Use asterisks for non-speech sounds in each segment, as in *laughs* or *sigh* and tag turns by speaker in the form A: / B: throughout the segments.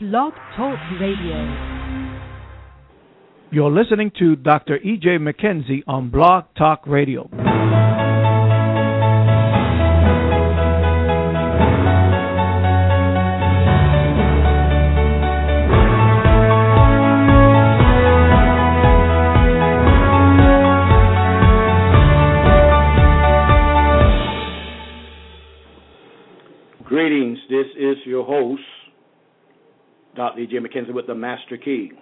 A: Blog Talk Radio.
B: You're listening to Dr. E.J. McKenzie on Blog Talk Radio.
C: Greetings. This is your host, Dr. E.J. McKenzie with the Master Key.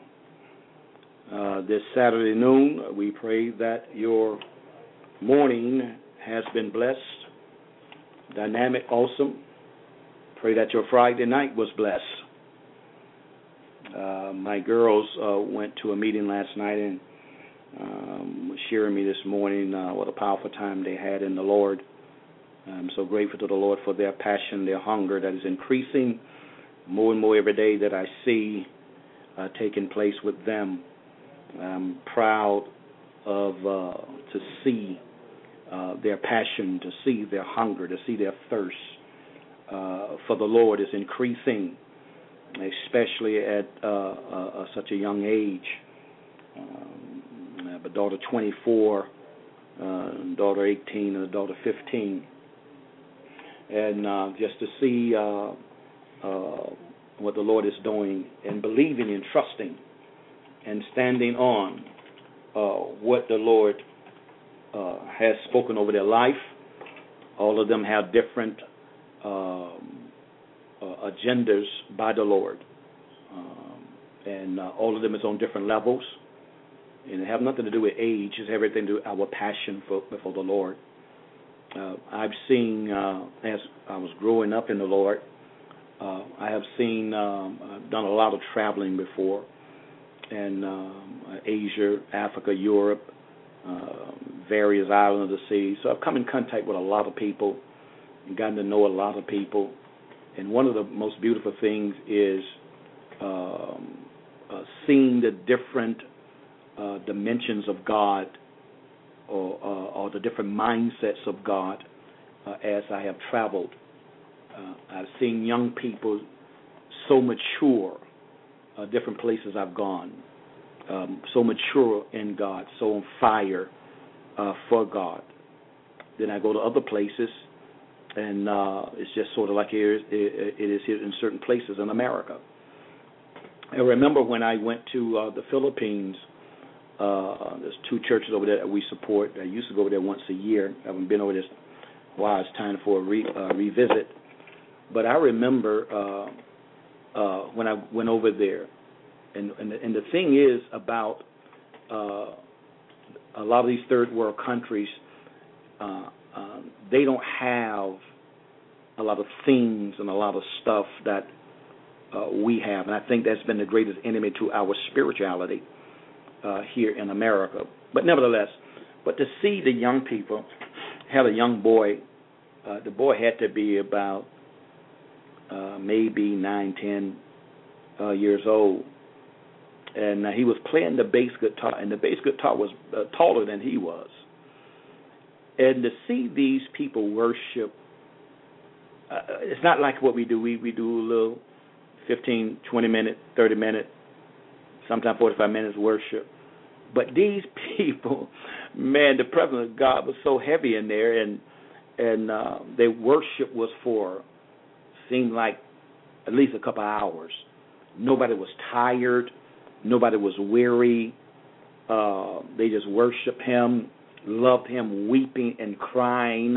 C: Uh, this Saturday noon, we pray that your morning has been blessed, dynamic, awesome. Pray that your Friday night was blessed. Uh, my girls uh, went to a meeting last night and um, sharing me this morning uh, what a powerful time they had in the Lord. I'm so grateful to the Lord for their passion, their hunger that is increasing more and more every day that I see uh, taking place with them. I'm proud of uh, to see uh, their passion, to see their hunger, to see their thirst uh, for the Lord is increasing, especially at uh, uh, such a young age. Um, I have a daughter 24, daughter 18, and a daughter 15 and just to see uh, uh, what the Lord is doing and believing and trusting and standing on uh, what the Lord uh, has spoken over their life. All of them have different um, uh, agendas by the Lord, um, and all of them is on different levels. And it have nothing to do with age; it's everything to do with our passion for for the Lord uh, I've seen uh, as I was growing up in the Lord. Uh, I have seen um, I've done a lot of traveling before, in um, Asia, Africa, Europe, uh, various islands of the sea. So I've come in contact with a lot of people and gotten to know a lot of people. And one of the most beautiful things is um, uh, seeing the different uh, dimensions of God or, uh, or the different mindsets of God uh, as I have traveled. Uh, I've seen young people so mature, uh, different places I've gone, um, so mature in God, so on fire uh, for God. Then I go to other places, and uh, it's just sort of like here it is here in certain places in America. I remember when I went to uh, the Philippines uh, there's two churches over there that we support. I used to go over there once a year. I haven't been over this while. It's time for a re, uh, revisit. But I remember uh, uh, when I went over there, and and the, and the thing is about uh, a lot of these third world countries, uh, uh, they don't have a lot of things and a lot of stuff that uh, we have, and I think that's been the greatest enemy to our spirituality uh, here in America. But nevertheless, but to see the young people, had a young boy, uh, the boy had to be about uh, maybe nine, ten uh, years old, and uh, he was playing the bass guitar, and the bass guitar was uh, taller than he was. And to see these people worship, uh, it's not like what we do. We we do a little 15, 20 minute, 30 minute sometimes 45 minutes worship. But these *laughs* people, man, the presence of God was so heavy in there, and and uh, their worship was for seemed like at least a couple hours. Nobody was tired. Nobody was weary. Uh, they just worshiped Him, loved Him, weeping and crying.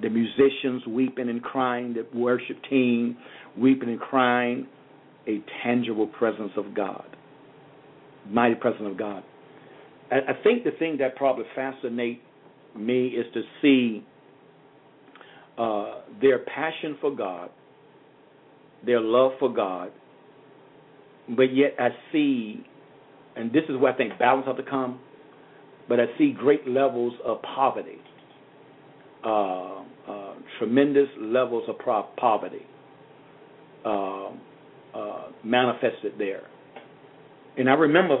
C: The musicians weeping and crying. The worship team weeping and crying. A tangible presence of God mighty presence of God. I, I think the thing that probably fascinates me is to see uh, their passion for God, their love for God, but yet I see, and this is where I think balance has to come, but I see great levels of poverty, uh, uh, tremendous levels of poverty uh, uh, manifested there. And I remember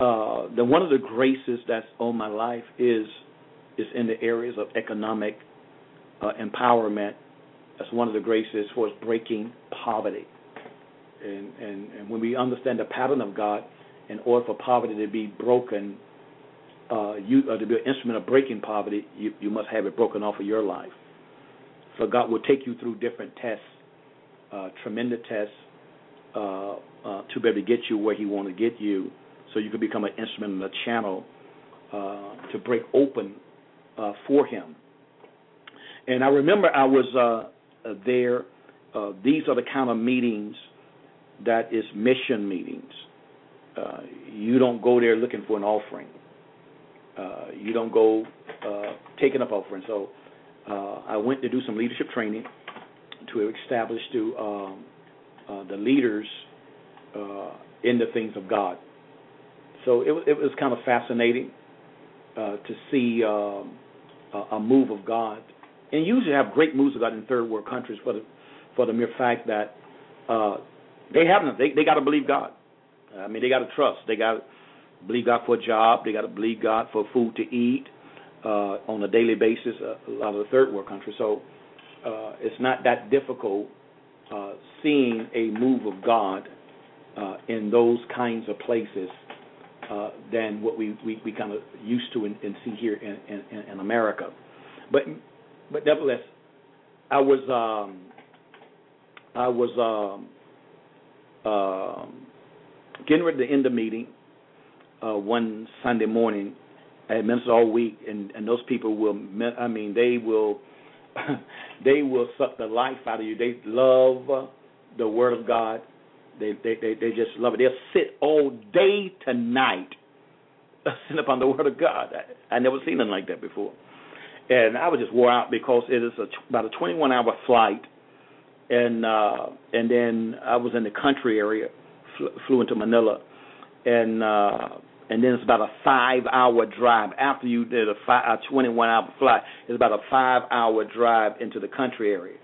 C: uh, that one of the graces that's on my life is is in the areas of economic uh, empowerment. That's one of the graces for breaking poverty. and, and, and when we understand the pattern of God, in order for poverty to be broken, uh, you uh, to be an instrument of breaking poverty, you, you must have it broken off of your life. So God will take you through different tests, uh, tremendous tests, uh, uh, to be able to get you where He want to get you, so you can become an instrument and a channel uh, to break open uh, for Him. And I remember I was uh, there. Uh, these are the kind of meetings that is mission meetings. Uh, you don't go there looking for an offering. Uh, you don't go uh, taking up offering. So uh, I went to do some leadership training to establish to um, uh, the leaders uh, in the things of God. So it, it was kind of fascinating uh, to see um, a move of God, and usually have great moves God in third world countries for the for the mere fact that uh, they haven't they they got to believe God. I mean, they got to trust. They got to believe God for a job. They got to believe God for food to eat uh, on a daily basis. Uh, a lot of the third world countries. So uh, it's not that difficult uh, seeing a move of God uh, in those kinds of places uh, than what we, we, we kind of used to and, and see here in, in, in America. But but nevertheless, I was um, I was um, uh, getting ready to end the meeting uh, one Sunday morning. I had ministers all week, and, and those people will. I mean, they will. *laughs* they will suck the life out of you. They love the Word of God. They they they, they just love it. They'll sit all day to night, *laughs* sitting upon the Word of God. I, I never seen nothing like that before, and I was just wore out because it is a, about a 21 hour flight, and uh, and then I was in the country area, flew, flew into Manila, and uh, and then it's about a five hour drive after you did a, five, a 21 hour flight. It's about a five hour drive into the country area.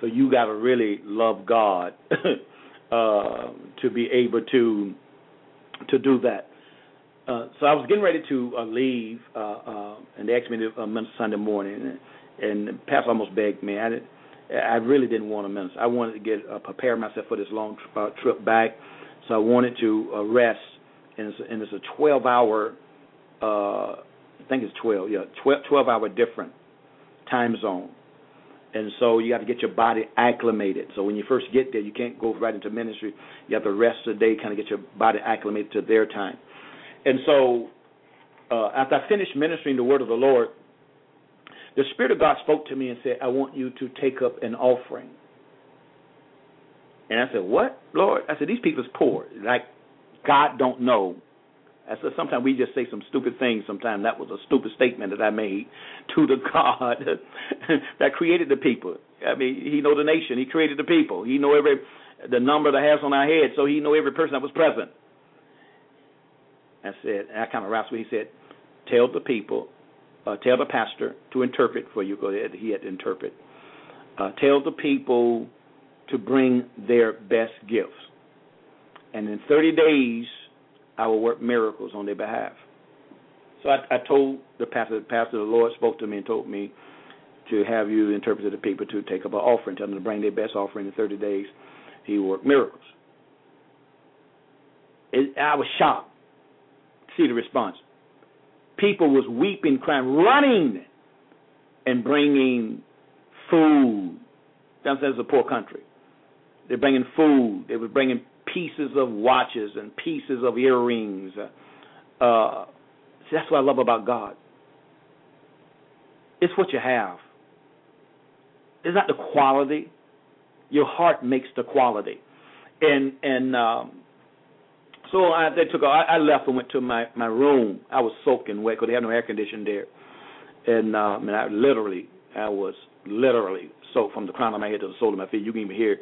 C: So you got to really love God *laughs* uh, to be able to to do that. Uh, so I was getting ready to uh, leave, uh, uh, and they asked me to uh, minister Sunday morning, and, and Pastor almost begged me. I didn't, I really didn't want to minister. I wanted to get uh, prepare myself for this long trip, uh, trip back, so I wanted to uh, rest. And it's, and it's a 12 hour, uh, I think it's 12, yeah, 12, 12 hour different time zone and so you have to get your body acclimated. So when you first get there, you can't go right into ministry. You have to rest a day, kind of get your body acclimated to their time. And so uh, after I finished ministering the word of the Lord, the Spirit of God spoke to me and said, "I want you to take up an offering." And I said, "What, Lord?" I said, "These people's poor. Like God don't know I said sometimes we just say some stupid things. Sometimes that was a stupid statement that I made to the *laughs* God that created the people. I mean, He know the nation. He created the people. He know every the number that has on our head. So He know every person that was present. I said, and I kind of wrestled. He said, "Tell the people, uh, tell the pastor to interpret for you." Ahead. He had to interpret. Uh, tell the people to bring their best gifts, and in 30 days I will work miracles on their behalf. So I, I told the pastor, the pastor, the Lord spoke to me and told me to have you interpret to the people to take up an offering, tell them to bring their best offering in 30 days. He will work miracles. It, I was shocked see the response. People was weeping, crying, running, and bringing food. Downstairs is a poor country. They're bringing food. They were bringing pieces of watches and pieces of earrings. Uh, that's what I love about God. It's what you have. It's not the quality. Your heart makes the quality. And and um, so I they took I, I left and went to my my room. I was soaking wet because they had no air conditioning there, and um, and I literally I was literally soaked from the crown of my head to the sole of my feet. You can even hear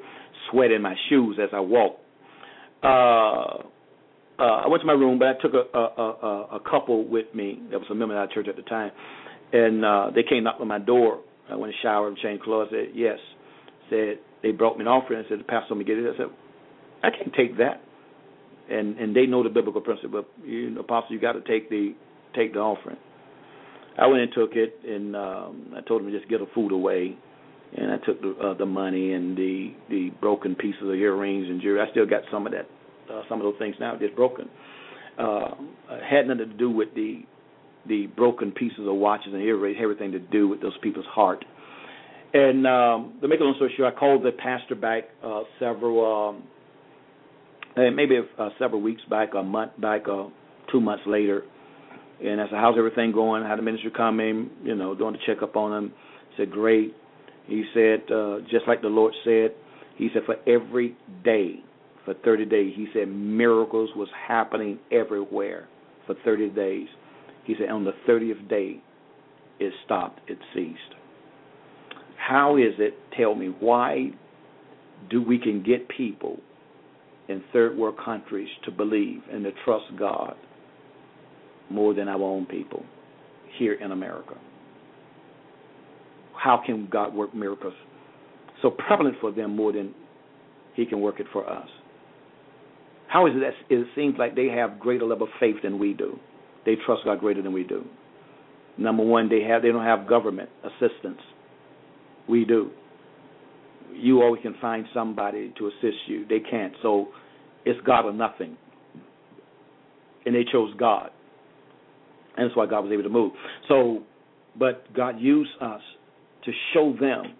C: sweat in my shoes as I walked uh, uh, I went to my room, but I took a, a, a, a couple with me. That was a member of our church at the time, and uh, they came knocked on my door. I went to shower and changed clothes. Said yes. Said they brought me an offering. I said the pastor told me get it. I said I can't take that. And and they know the biblical principle. But you apostle, you got to take the take the offering. I went and took it, and um, I told them to just get the food away, and I took the uh, the money and the the broken pieces of earrings and jewelry. I still got some of that, uh, some of those things now just broken. Uh, had nothing to do with the the broken pieces of watches and earrings. Everything to do with those people's heart. And um, to make a long story short, I called the pastor back uh, several, um, maybe uh, several weeks back, a month back, uh, two months later. And I said, "How's everything going?" Had the minister come in, you know, doing the checkup on him. said, "Great." He said, uh, just like the Lord said, He said, for every day, for 30 days, He said miracles was happening everywhere for 30 days. He said, on the 30th day, it stopped, it ceased. How is it, tell me, why do we can get people in third world countries to believe and to trust God more than our own people here in America? how can God work miracles so prevalent for them more than He can work it for us? How is it that it seems like they have greater level of faith than we do? They trust God greater than we do. Number one, they have they don't have government assistance. We do. You always can find somebody to assist you. They can't. So it's God or nothing. And they chose God. And that's why God was able to move. So but God used us to show them,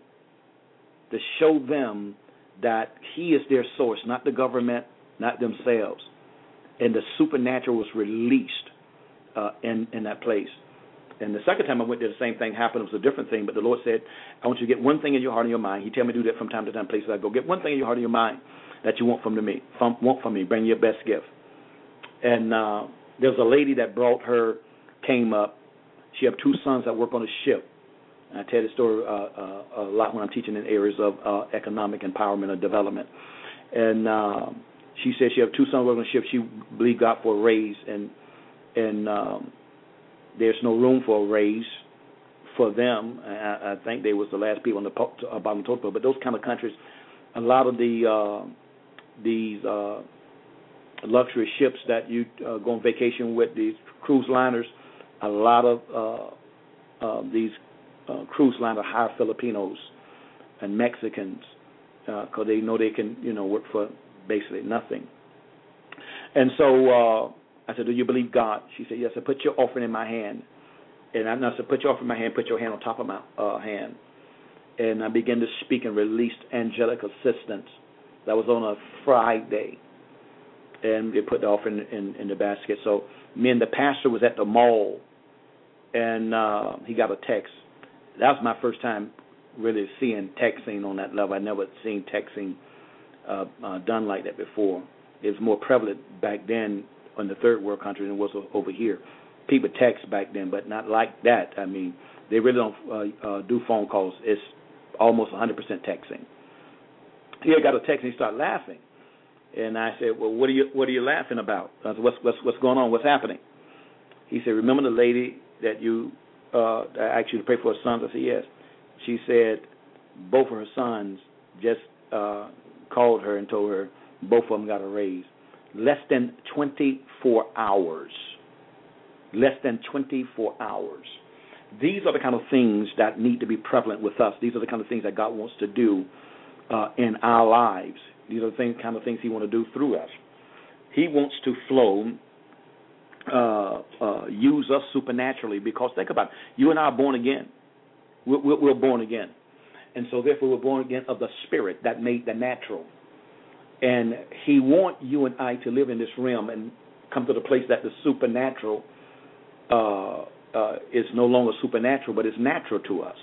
C: to show them that He is their source, not the government, not themselves. And the supernatural was released uh, in in that place. And the second time I went there, the same thing happened. It was a different thing, but the Lord said, "I want you to get one thing in your heart and your mind." He tell me to do that from time to time. Places I go, get one thing in your heart and your mind that you want from me. From, want from me. Bring your best gift. And uh, there was a lady that brought her, came up. She have two sons that work on a ship, I tell the story uh, uh, a lot when I'm teaching in areas of uh, economic empowerment or development. And uh, she said she have two sons working on a ship. She believed God for a raise, and and um, there's no room for a raise for them. I, I think they was the last people on the po- uh, bottom the total. But those kind of countries, a lot of the uh, these uh, luxury ships that you uh, go on vacation with, these cruise liners, a lot of uh, uh, these uh, cruise liner hire Filipinos and Mexicans because uh, they know they can, you know, work for basically nothing. And so uh, I said, "Do you believe God?" She said, "Yes." I "Put your offering in my hand." And I, I said, "Put your offering in my hand. Put your hand on top of my uh, hand." And I began to speak and released angelic assistance. That was on a Friday, and they put the offering in, in the basket. So me and the pastor was at the mall, and uh, he got a text that was my first time really seeing texting on that level. I never seen texting uh, uh, done like that before. It was more prevalent back then in the third world country than was over here. People text back then, but not like that. I mean, they really don't uh, uh, do phone calls. It's almost 100% texting. He got a text and he started laughing, and I said, "Well, what are you what are you laughing about? Said, what's what's what's going on? What's happening?" He said, "Remember the lady that you uh, I asked you to pray for her sons. I said, yes. She said both of her sons just uh, called her and told her both of them got a raise. Less than 24 hours. Less than 24 hours. These are the kind of things that need to be prevalent with us. These are the kind of things that God wants to do uh, in our lives. These are the kind of things He wants to do through us. He wants to flow uh, uh, use us supernaturally because think about it, you and I are born again. We're, we're, born again, and so therefore we're born again of the Spirit that made the natural. And He wants you and I to live in this realm and come to the place that the supernatural uh, uh, is no longer supernatural, but is natural to us.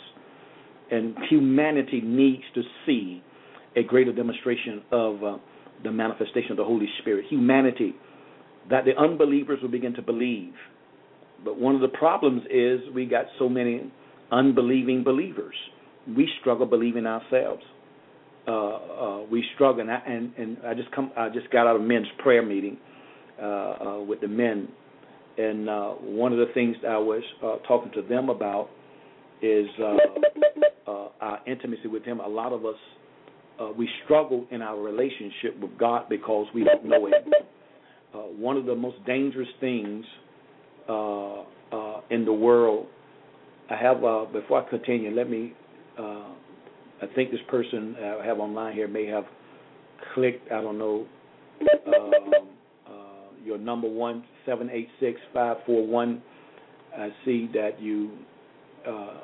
C: And humanity needs to see a greater demonstration of uh, the manifestation of the Holy Spirit. Humanity that the unbelievers will begin to believe. But one of the problems is we got so many unbelieving believers. We struggle believing ourselves. Uh, uh, we struggle, and I, and, and I just come. I just got out of men's prayer meeting uh, uh, with the men, and one of the things I was talking to them about is our intimacy with Him. A lot of us uh, we struggle in our relationship with God because we don't know Him uh, one of the most dangerous things uh, in the world. I have before I continue, let me I think this person I have online here may have clicked. I don't know. Um, uh, your number one seven eight six five four one. I see that you uh,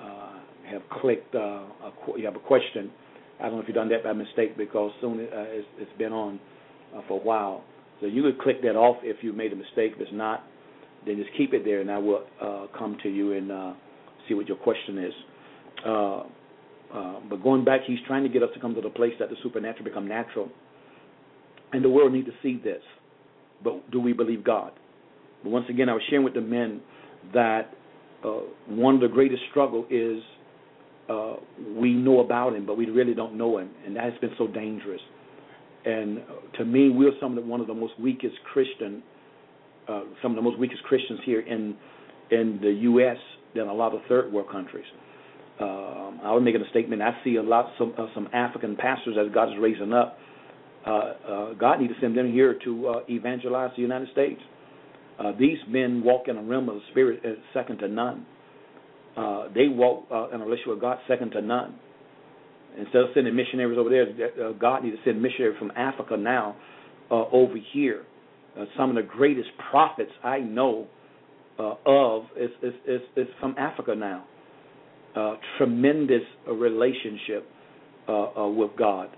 C: uh, have clicked. Uh, a, you have a question. I don't know if you've done that by mistake because soon uh, it's, it's been on uh, for a while. So you could click that off if you made a mistake. If it's not, then just keep it there, and I will uh, come to you and uh, see what your question is. Uh, but going back, he's trying to get us to come to the place that the supernatural become natural, and the world need to see this. But do we believe God? But once again, I was sharing with the men that uh, one of the greatest struggle is uh, we know about him, but we really don't know him, and that has been so dangerous. And to me, we're some of the, one of the most weakest Christian, uh, some of the most weakest Christians here in in the U.S. than a lot of third world countries. Um, I was making a statement. I see a lot some uh, some African pastors as God is raising up. Uh, uh, God need to send them here to uh, evangelize the United States. Uh, these men walk in a realm of the spirit second to none. Uh, they walk uh, in a relationship with God second to none. Instead of sending missionaries over there, uh, God needs to send missionaries from Africa now uh, over here. Uh, some of the greatest prophets I know uh, of is, is, is, is from Africa now. Uh, tremendous relationship uh, uh, with God,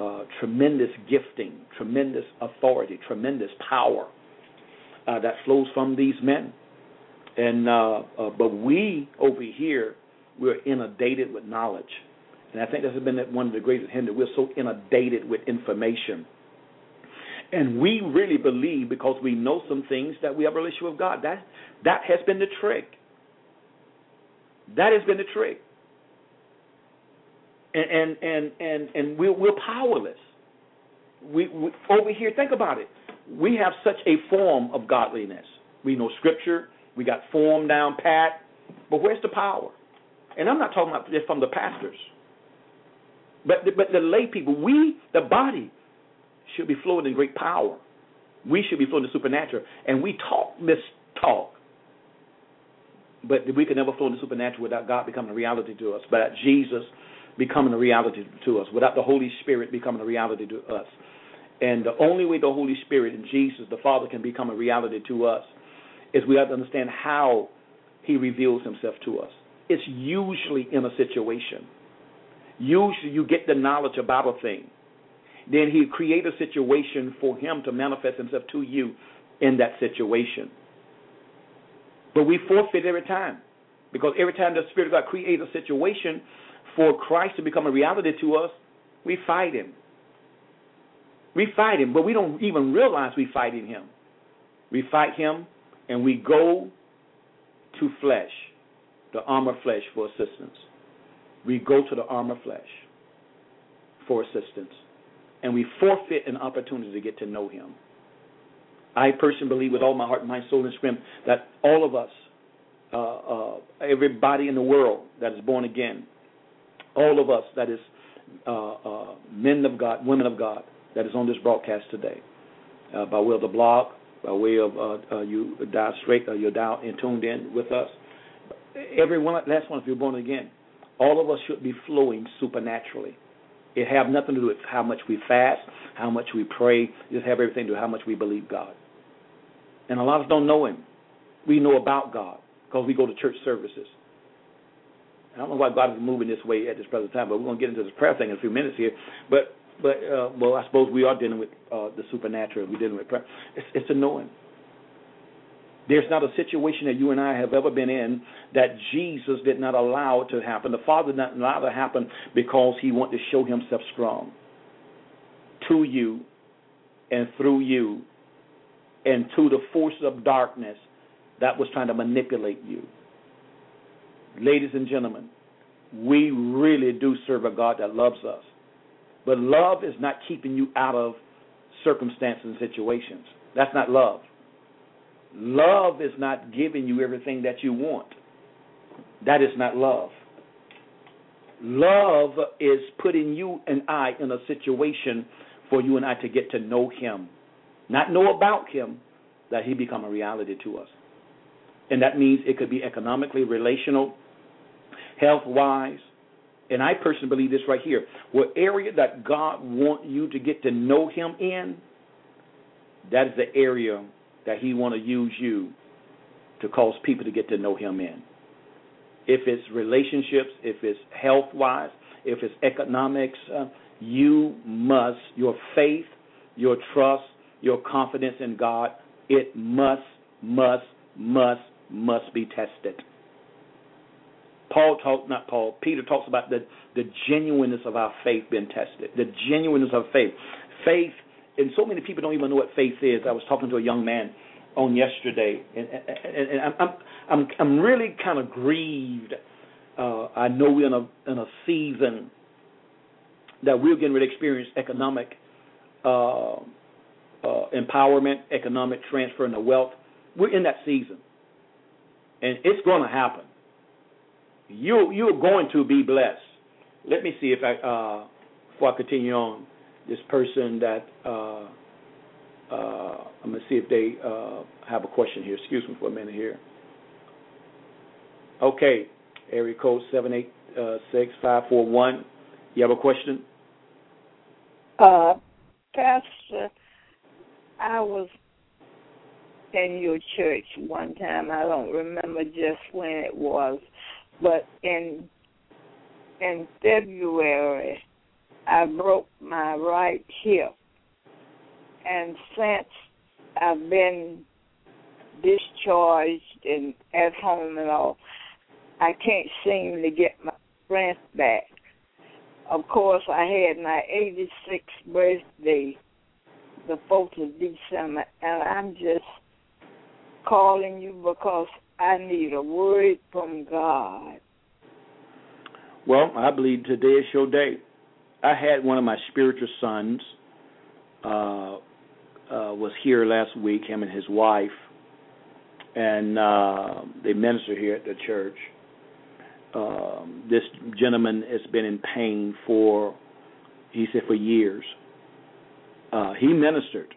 C: uh, tremendous gifting, tremendous authority, tremendous power uh, that flows from these men. And but we over here, we're inundated with knowledge, and I think this has been one of the greatest hindrances. We're so inundated with information, and we really believe because we know some things that we have a relationship with God. That that has been the trick. That has been the trick. And and and and, and we're we're powerless. We, we over here. Think about it. We have such a form of godliness. We know Scripture. We got form down pat, but where's the power? And I'm not talking about just from the pastors, but the, but the lay people. We, the body, should be flowing in great power. We should be flowing in supernatural, and we talk this talk, but we can never flow in the supernatural without God becoming a reality to us, without Jesus becoming a reality to us, without the Holy Spirit becoming a reality to us. And the only way the Holy Spirit and Jesus, the Father, can become a reality to us is we have to understand how he reveals himself to us. It's usually in a situation. Usually you get the knowledge about a thing. Then he create a situation for him to manifest himself to you in that situation. But we forfeit every time. Because every time the Spirit of God creates a situation for Christ to become a reality to us, we fight him. We fight him, but we don't even realize we're fighting him. We fight him and we go to flesh, the armor flesh for assistance. We go to the armor flesh for assistance, and we forfeit an opportunity to get to know Him. I personally believe with all my heart, mind, soul, and strength that all of us, uh, uh, everybody in the world that is born again, all of us that is uh, uh men of God, women of God, that is on this broadcast today, uh, by way of the blog, by way of uh, you dial straight, you're dialed and tuned in with us. Every one, last one, if you're born again, all of us should be flowing supernaturally. It have nothing to do with how much we fast, how much we pray. It just have everything to do with how much we believe God. And a lot of us don't know Him. We know about God because we go to church services. I don't know why God is moving this way at this present time, but we're going to get into this prayer thing in a few minutes here. But but uh, well, I suppose we are dealing with uh, the supernatural. We're dealing with prayer. It's, it's a knowing. There's not a situation that you and I have ever been in that Jesus did not allow to happen. The Father did not allow it to happen because He wanted to show Himself strong to you and through you and to the forces of darkness that was trying to manipulate you. Ladies and gentlemen, we really do serve a God that loves us. But love is not keeping you out of circumstances and situations. That's not love. Love is not giving you everything that you want. That is not love. Love is putting you and I in a situation for you and I to get to know Him, not know about Him, that He become a reality to us. And that means it could be economically, relational, health wise, and I personally believe this right here, what area that God wants you to get to know Him in, that is the area that He want to use you to cause people to get to know Him in. If it's relationships, if it's health wise, if it's economics, uh, you must, your faith, your trust, your confidence in God, it must, must, must, must be tested. Paul talk not Paul, Peter talks about the, the genuineness of our faith being tested. The genuineness of faith. Faith, and so many people don't even know what faith is. I was talking to a young man on yesterday, and, and, and I'm, I'm I'm really kind of grieved. Uh, I know we're in a in a season that we're getting ready to experience economic uh, uh, empowerment, economic transfer, and the wealth. We're in that season, and it's going to happen. You you're going to be blessed. Let me see if I uh, before I continue on. This person that uh, uh, I'm gonna see if they uh, have a question here. Excuse me for a minute here. Okay, area code seven eight uh, six five four one. You have a question?
D: Uh, Pastor, I was in your church one time. I don't remember just when it was, but in in February, I broke my right hip, and since I've been discharged and at home and all, I can't seem to get my strength back. Of course, I had my 86th birthday the 4th of December, and I'm just calling you because I need a word from God.
C: Well, I believe today is your day. I had one of my spiritual sons uh, uh, was here last week, him and his wife, and uh, they minister here at the church. Um, this gentleman has been in pain for, he said, for years. Uh, he ministered.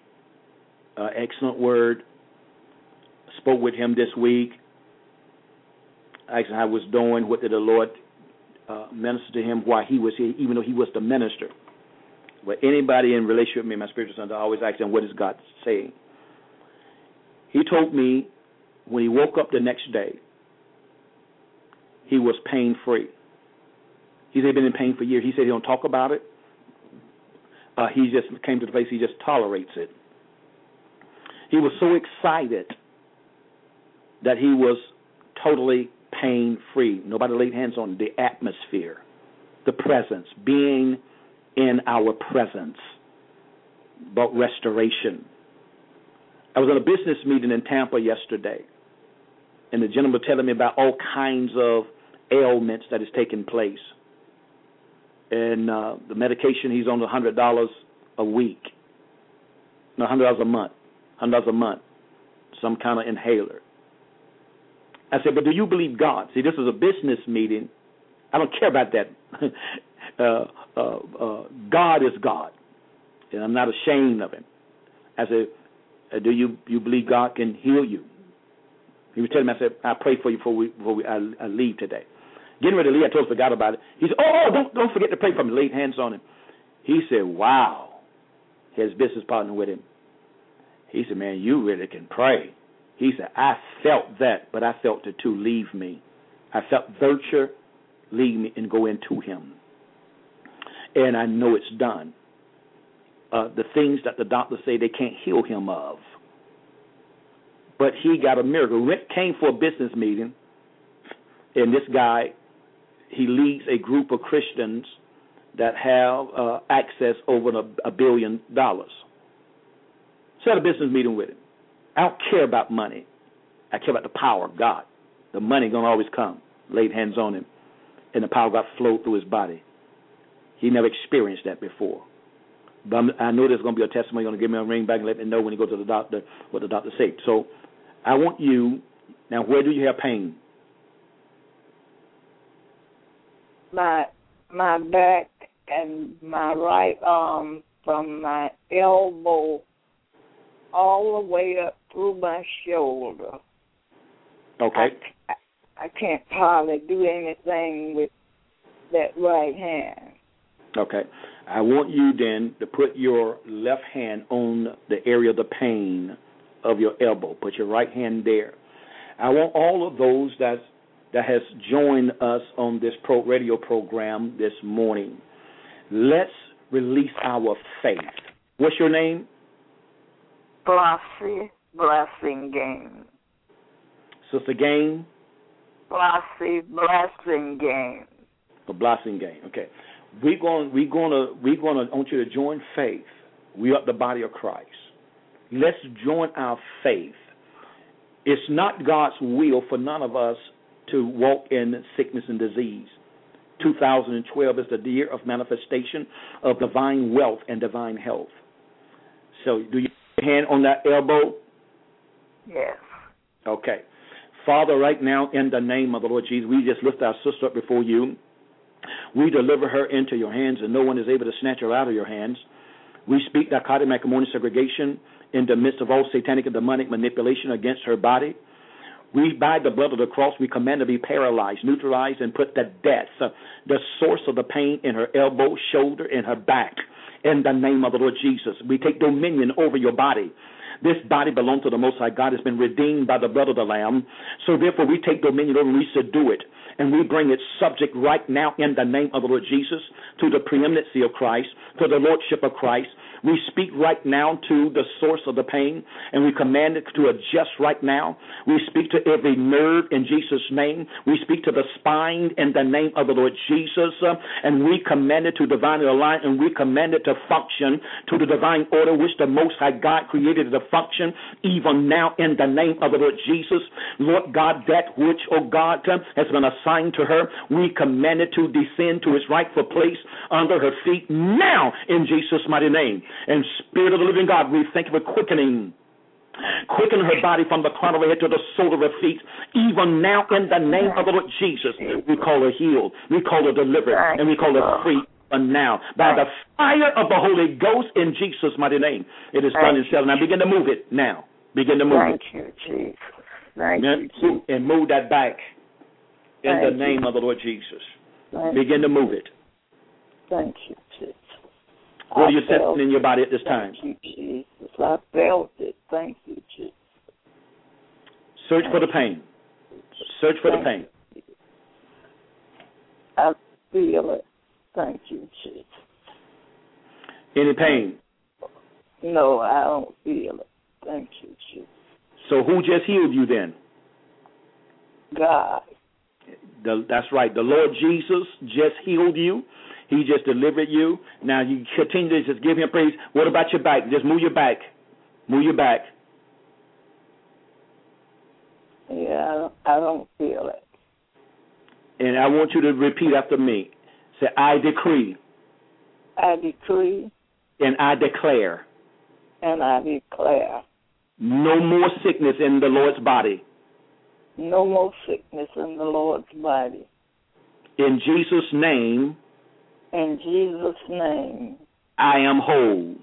C: Uh, excellent word. Spoke with him this week. Asked him how he was doing. What did the Lord uh, minister to him while he was here, even though he was the minister? But anybody in relationship with me, my spiritual son, I always ask them, what is God saying? He told me when he woke up the next day, he was pain free. He said he'd been in pain for years. He said he don't talk about it. Uh, he just came to the place he just tolerates it. He was so excited that he was totally pain free. Nobody laid hands on the atmosphere, the presence, being in our presence, about restoration. I was at a business meeting in Tampa yesterday, and the gentleman was telling me about all kinds of ailments that is taking place. And uh, the medication he's on a hundred dollars a week, no hundred dollars a month, hundred dollars a month, some kind of inhaler. I said, but do you believe God? See, this is a business meeting. I don't care about that. *laughs* uh, uh, uh, God is God, and I'm not ashamed of Him. I said, uh, do you you believe God can heal you? He was telling me, I said, I pray for you before we before we I, I leave today. Getting ready to leave, I totally forgot about it. He said, Oh, oh don't don't forget to pray for me. Laid hands on him. He said, Wow. His business partner with him. He said, Man, you really can pray. He said, I felt that, but I felt it too leave me. I felt virtue leave me and go into him. And I know it's done. Uh, the things that the doctors say they can't heal him of. But he got a miracle. Rick came for a business meeting, and this guy he leads a group of Christians that have uh, access over a, a billion dollars. Set a business meeting with him. I don't care about money. I care about the power of God. The money gonna always come. Laid hands on him, and the power of God flowed through his body. He never experienced that before. But i know there's gonna be a testimony. You're gonna give me a ring back and let me know when you go to the doctor what the doctor said. So I want you now. Where do you have pain?
D: my my back and my right arm from my elbow all the way up through my shoulder.
C: Okay.
D: I, I, I can't hardly do anything with that right hand.
C: Okay. I want you then to put your left hand on the area of the pain of your elbow. Put your right hand there. I want all of those that that has joined us on this pro radio program this morning. Let's release our faith. What's your name?
D: Blasi Blessing Game.
C: Sister Game?
D: Blasi Blessing Game.
C: The Blessing Game. Okay. We're going we're gonna we're gonna I want you to join faith. We are the body of Christ. Let's join our faith. It's not God's will for none of us to walk in sickness and disease. 2012 is the year of manifestation of divine wealth and divine health. So, do your hand on that elbow?
D: Yes.
C: Okay. Father, right now, in the name of the Lord Jesus, we just lift our sister up before you. We deliver her into your hands, and no one is able to snatch her out of your hands. We speak dichotomy, matrimony, segregation in the midst of all satanic and demonic manipulation against her body. We, by the blood of the cross, we command to be paralyzed, neutralized, and put to death the source of the pain in her elbow, shoulder, and her back. In the name of the Lord Jesus, we take dominion over your body. This body belongs to the Most High God. It's been redeemed by the blood of the Lamb. So therefore, we take dominion over and we subdue it. And we bring it subject right now in the name of the Lord Jesus to the preeminency of Christ, to the lordship of Christ, we speak right now to the source of the pain and we command it to adjust right now. We speak to every nerve in Jesus' name. We speak to the spine in the name of the Lord Jesus and we command it to divinely align and we command it to function to the divine order which the Most High God created to function even now in the name of the Lord Jesus. Lord God, that which, oh God, has been assigned to her, we command it to descend to its rightful place under her feet now in Jesus' mighty name. And Spirit of the living God, we thank you for quickening Quicken her body from the crown of her head to the sole of her feet. Even now, in the name of the Lord Jesus, we call her healed, we call her delivered, and we call her free. And now, by the fire of the Holy Ghost in Jesus' mighty name, it is done in seven. Now begin to move it now. Begin to move
D: Thank
C: it.
D: you, Jesus. Thank you, Jesus.
C: And move that back in
D: Thank
C: the name
D: you.
C: of the Lord Jesus.
D: Thank
C: Begin to move it.
D: Thank you, Jesus.
C: What are you
D: I
C: sensing in your body at this time?
D: Thank you, Jesus. I felt it. Thank you, Jesus.
C: Search for the pain. Search for the pain.
D: I feel it. Thank you, Jesus.
C: Any pain?
D: No, I don't feel it. Thank you, Jesus.
C: So who just healed you then?
D: God.
C: The, that's right. The Lord Jesus just healed you. He just delivered you. Now you continue to just give him praise. What about your back? Just move your back. Move your back.
D: Yeah, I don't, feel it.
C: And I want you to repeat after me. Say, I decree
D: I decree
C: and I declare
D: and I declare
C: no more sickness in the Lord's body.
D: no more sickness in the Lord's body.
C: In Jesus' name,
D: In Jesus' name,
C: I am whole.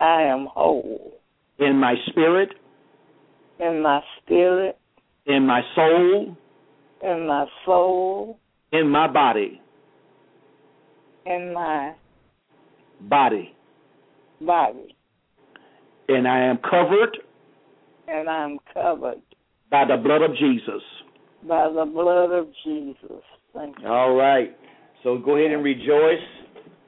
D: I am whole
C: In my spirit,
D: in my spirit,
C: in my soul,
D: in my soul,
C: in my body.
D: in my
C: Body.
D: body,
C: And I am covered
D: and I'm covered
C: by the blood of Jesus.
D: by the blood of Jesus. Thank you.
C: All right. So go ahead and rejoice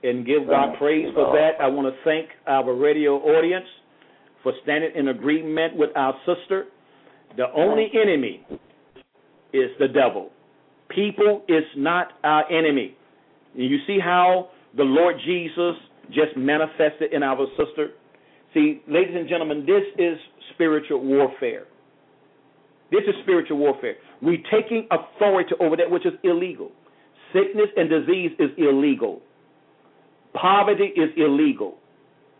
C: and give God praise for that. I want to thank our radio audience for standing in agreement with our sister. The only enemy is the devil. People is not our enemy. And you see how the Lord Jesus just manifested in our sister? See, ladies and gentlemen, this is spiritual warfare. This is spiritual warfare. We're taking authority over that which is illegal. Sickness and disease is illegal. Poverty is illegal.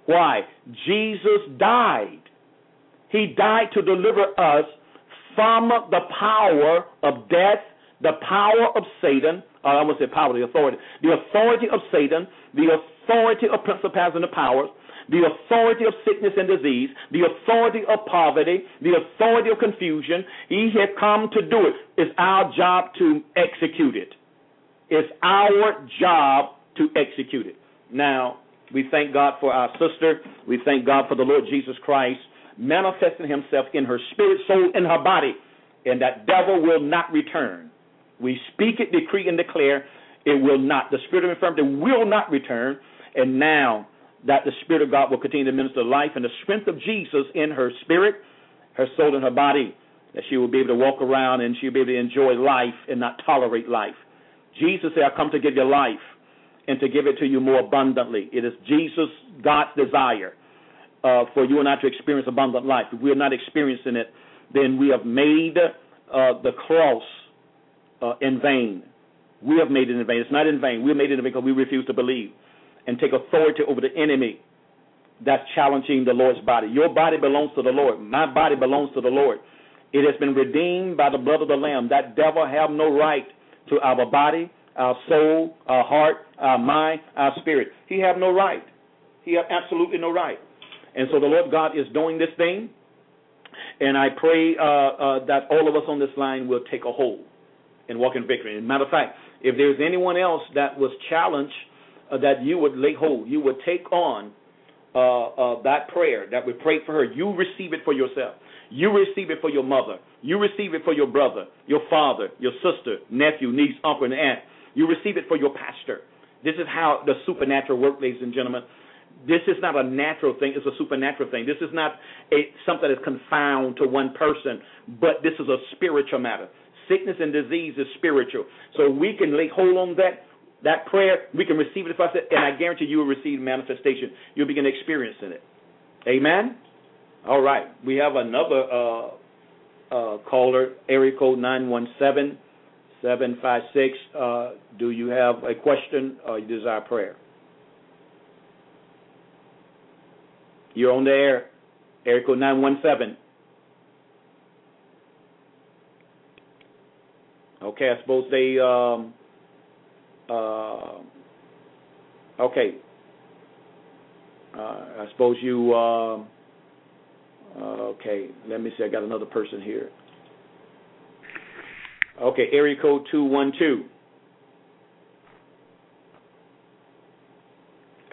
C: Why? Jesus died. He died to deliver us from the power of death, the power of Satan. I almost said power, the authority. The authority of Satan, the authority of principalities and the powers, the authority of sickness and disease, the authority of poverty, the authority of confusion. He has come to do it. It's our job to execute it. It's our job to execute it. Now, we thank God for our sister. We thank God for the Lord Jesus Christ manifesting himself in her spirit, soul, and her body. And that devil will not return. We speak it, decree, and declare it will not. The spirit of infirmity will not return. And now that the Spirit of God will continue to minister life and the strength of Jesus in her spirit, her soul, and her body, that she will be able to walk around and she'll be able to enjoy life and not tolerate life. Jesus said, I come to give you life and to give it to you more abundantly. It is Jesus, God's desire uh, for you and I to experience abundant life. If we are not experiencing it, then we have made uh, the cross uh, in vain. We have made it in vain. It's not in vain. We made it in vain because we refuse to believe and take authority over the enemy that's challenging the Lord's body. Your body belongs to the Lord. My body belongs to the Lord. It has been redeemed by the blood of the Lamb. That devil have no right to our body, our soul, our heart, our mind, our spirit. He have no right. He have absolutely no right. And so the Lord God is doing this thing. And I pray uh, uh, that all of us on this line will take a hold and walk in victory. As a matter of fact, if there's anyone else that was challenged, uh, that you would lay hold, you would take on uh, uh, that prayer that we prayed for her. You receive it for yourself. You receive it for your mother. You receive it for your brother, your father, your sister, nephew, niece, uncle, and aunt. You receive it for your pastor. This is how the supernatural works, ladies and gentlemen. This is not a natural thing; it's a supernatural thing. This is not a something that's confined to one person, but this is a spiritual matter. Sickness and disease is spiritual, so we can lay hold on that that prayer. We can receive it, if I said, and I guarantee you will receive manifestation. You'll begin experiencing it. Amen. All right, we have another uh, uh, caller, area code nine one seven seven five six. Uh, do you have a question or you desire prayer? You're on the air. Area code 917. Okay, I suppose they. Um, uh, okay. Uh, I suppose you. Uh, okay, let me see. I got another person here. Okay, area code 212.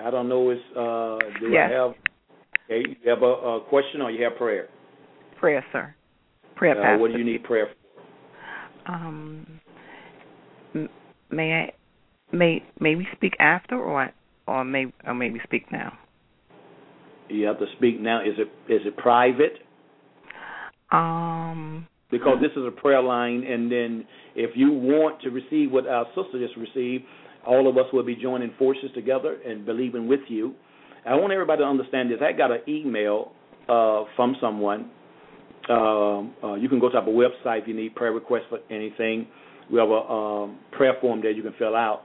C: I don't know. Is uh, do
E: yes.
C: I have? Okay, you have a, a, question or you have prayer?
E: Prayer, sir. Prayer,
C: uh,
E: Pastor.
C: What do you need prayer
E: for? Um, may I, may may we speak after, or or may or may we speak now?
C: You have to speak now. Is it is it private?
E: Um.
C: Because this is a prayer line, and then if you want to receive what our sister just received, all of us will be joining forces together and believing with you I want everybody to understand this. I got an email uh, from someone. Um, uh, you can go to our website if you need prayer requests for anything. We have a um, prayer form there you can fill out.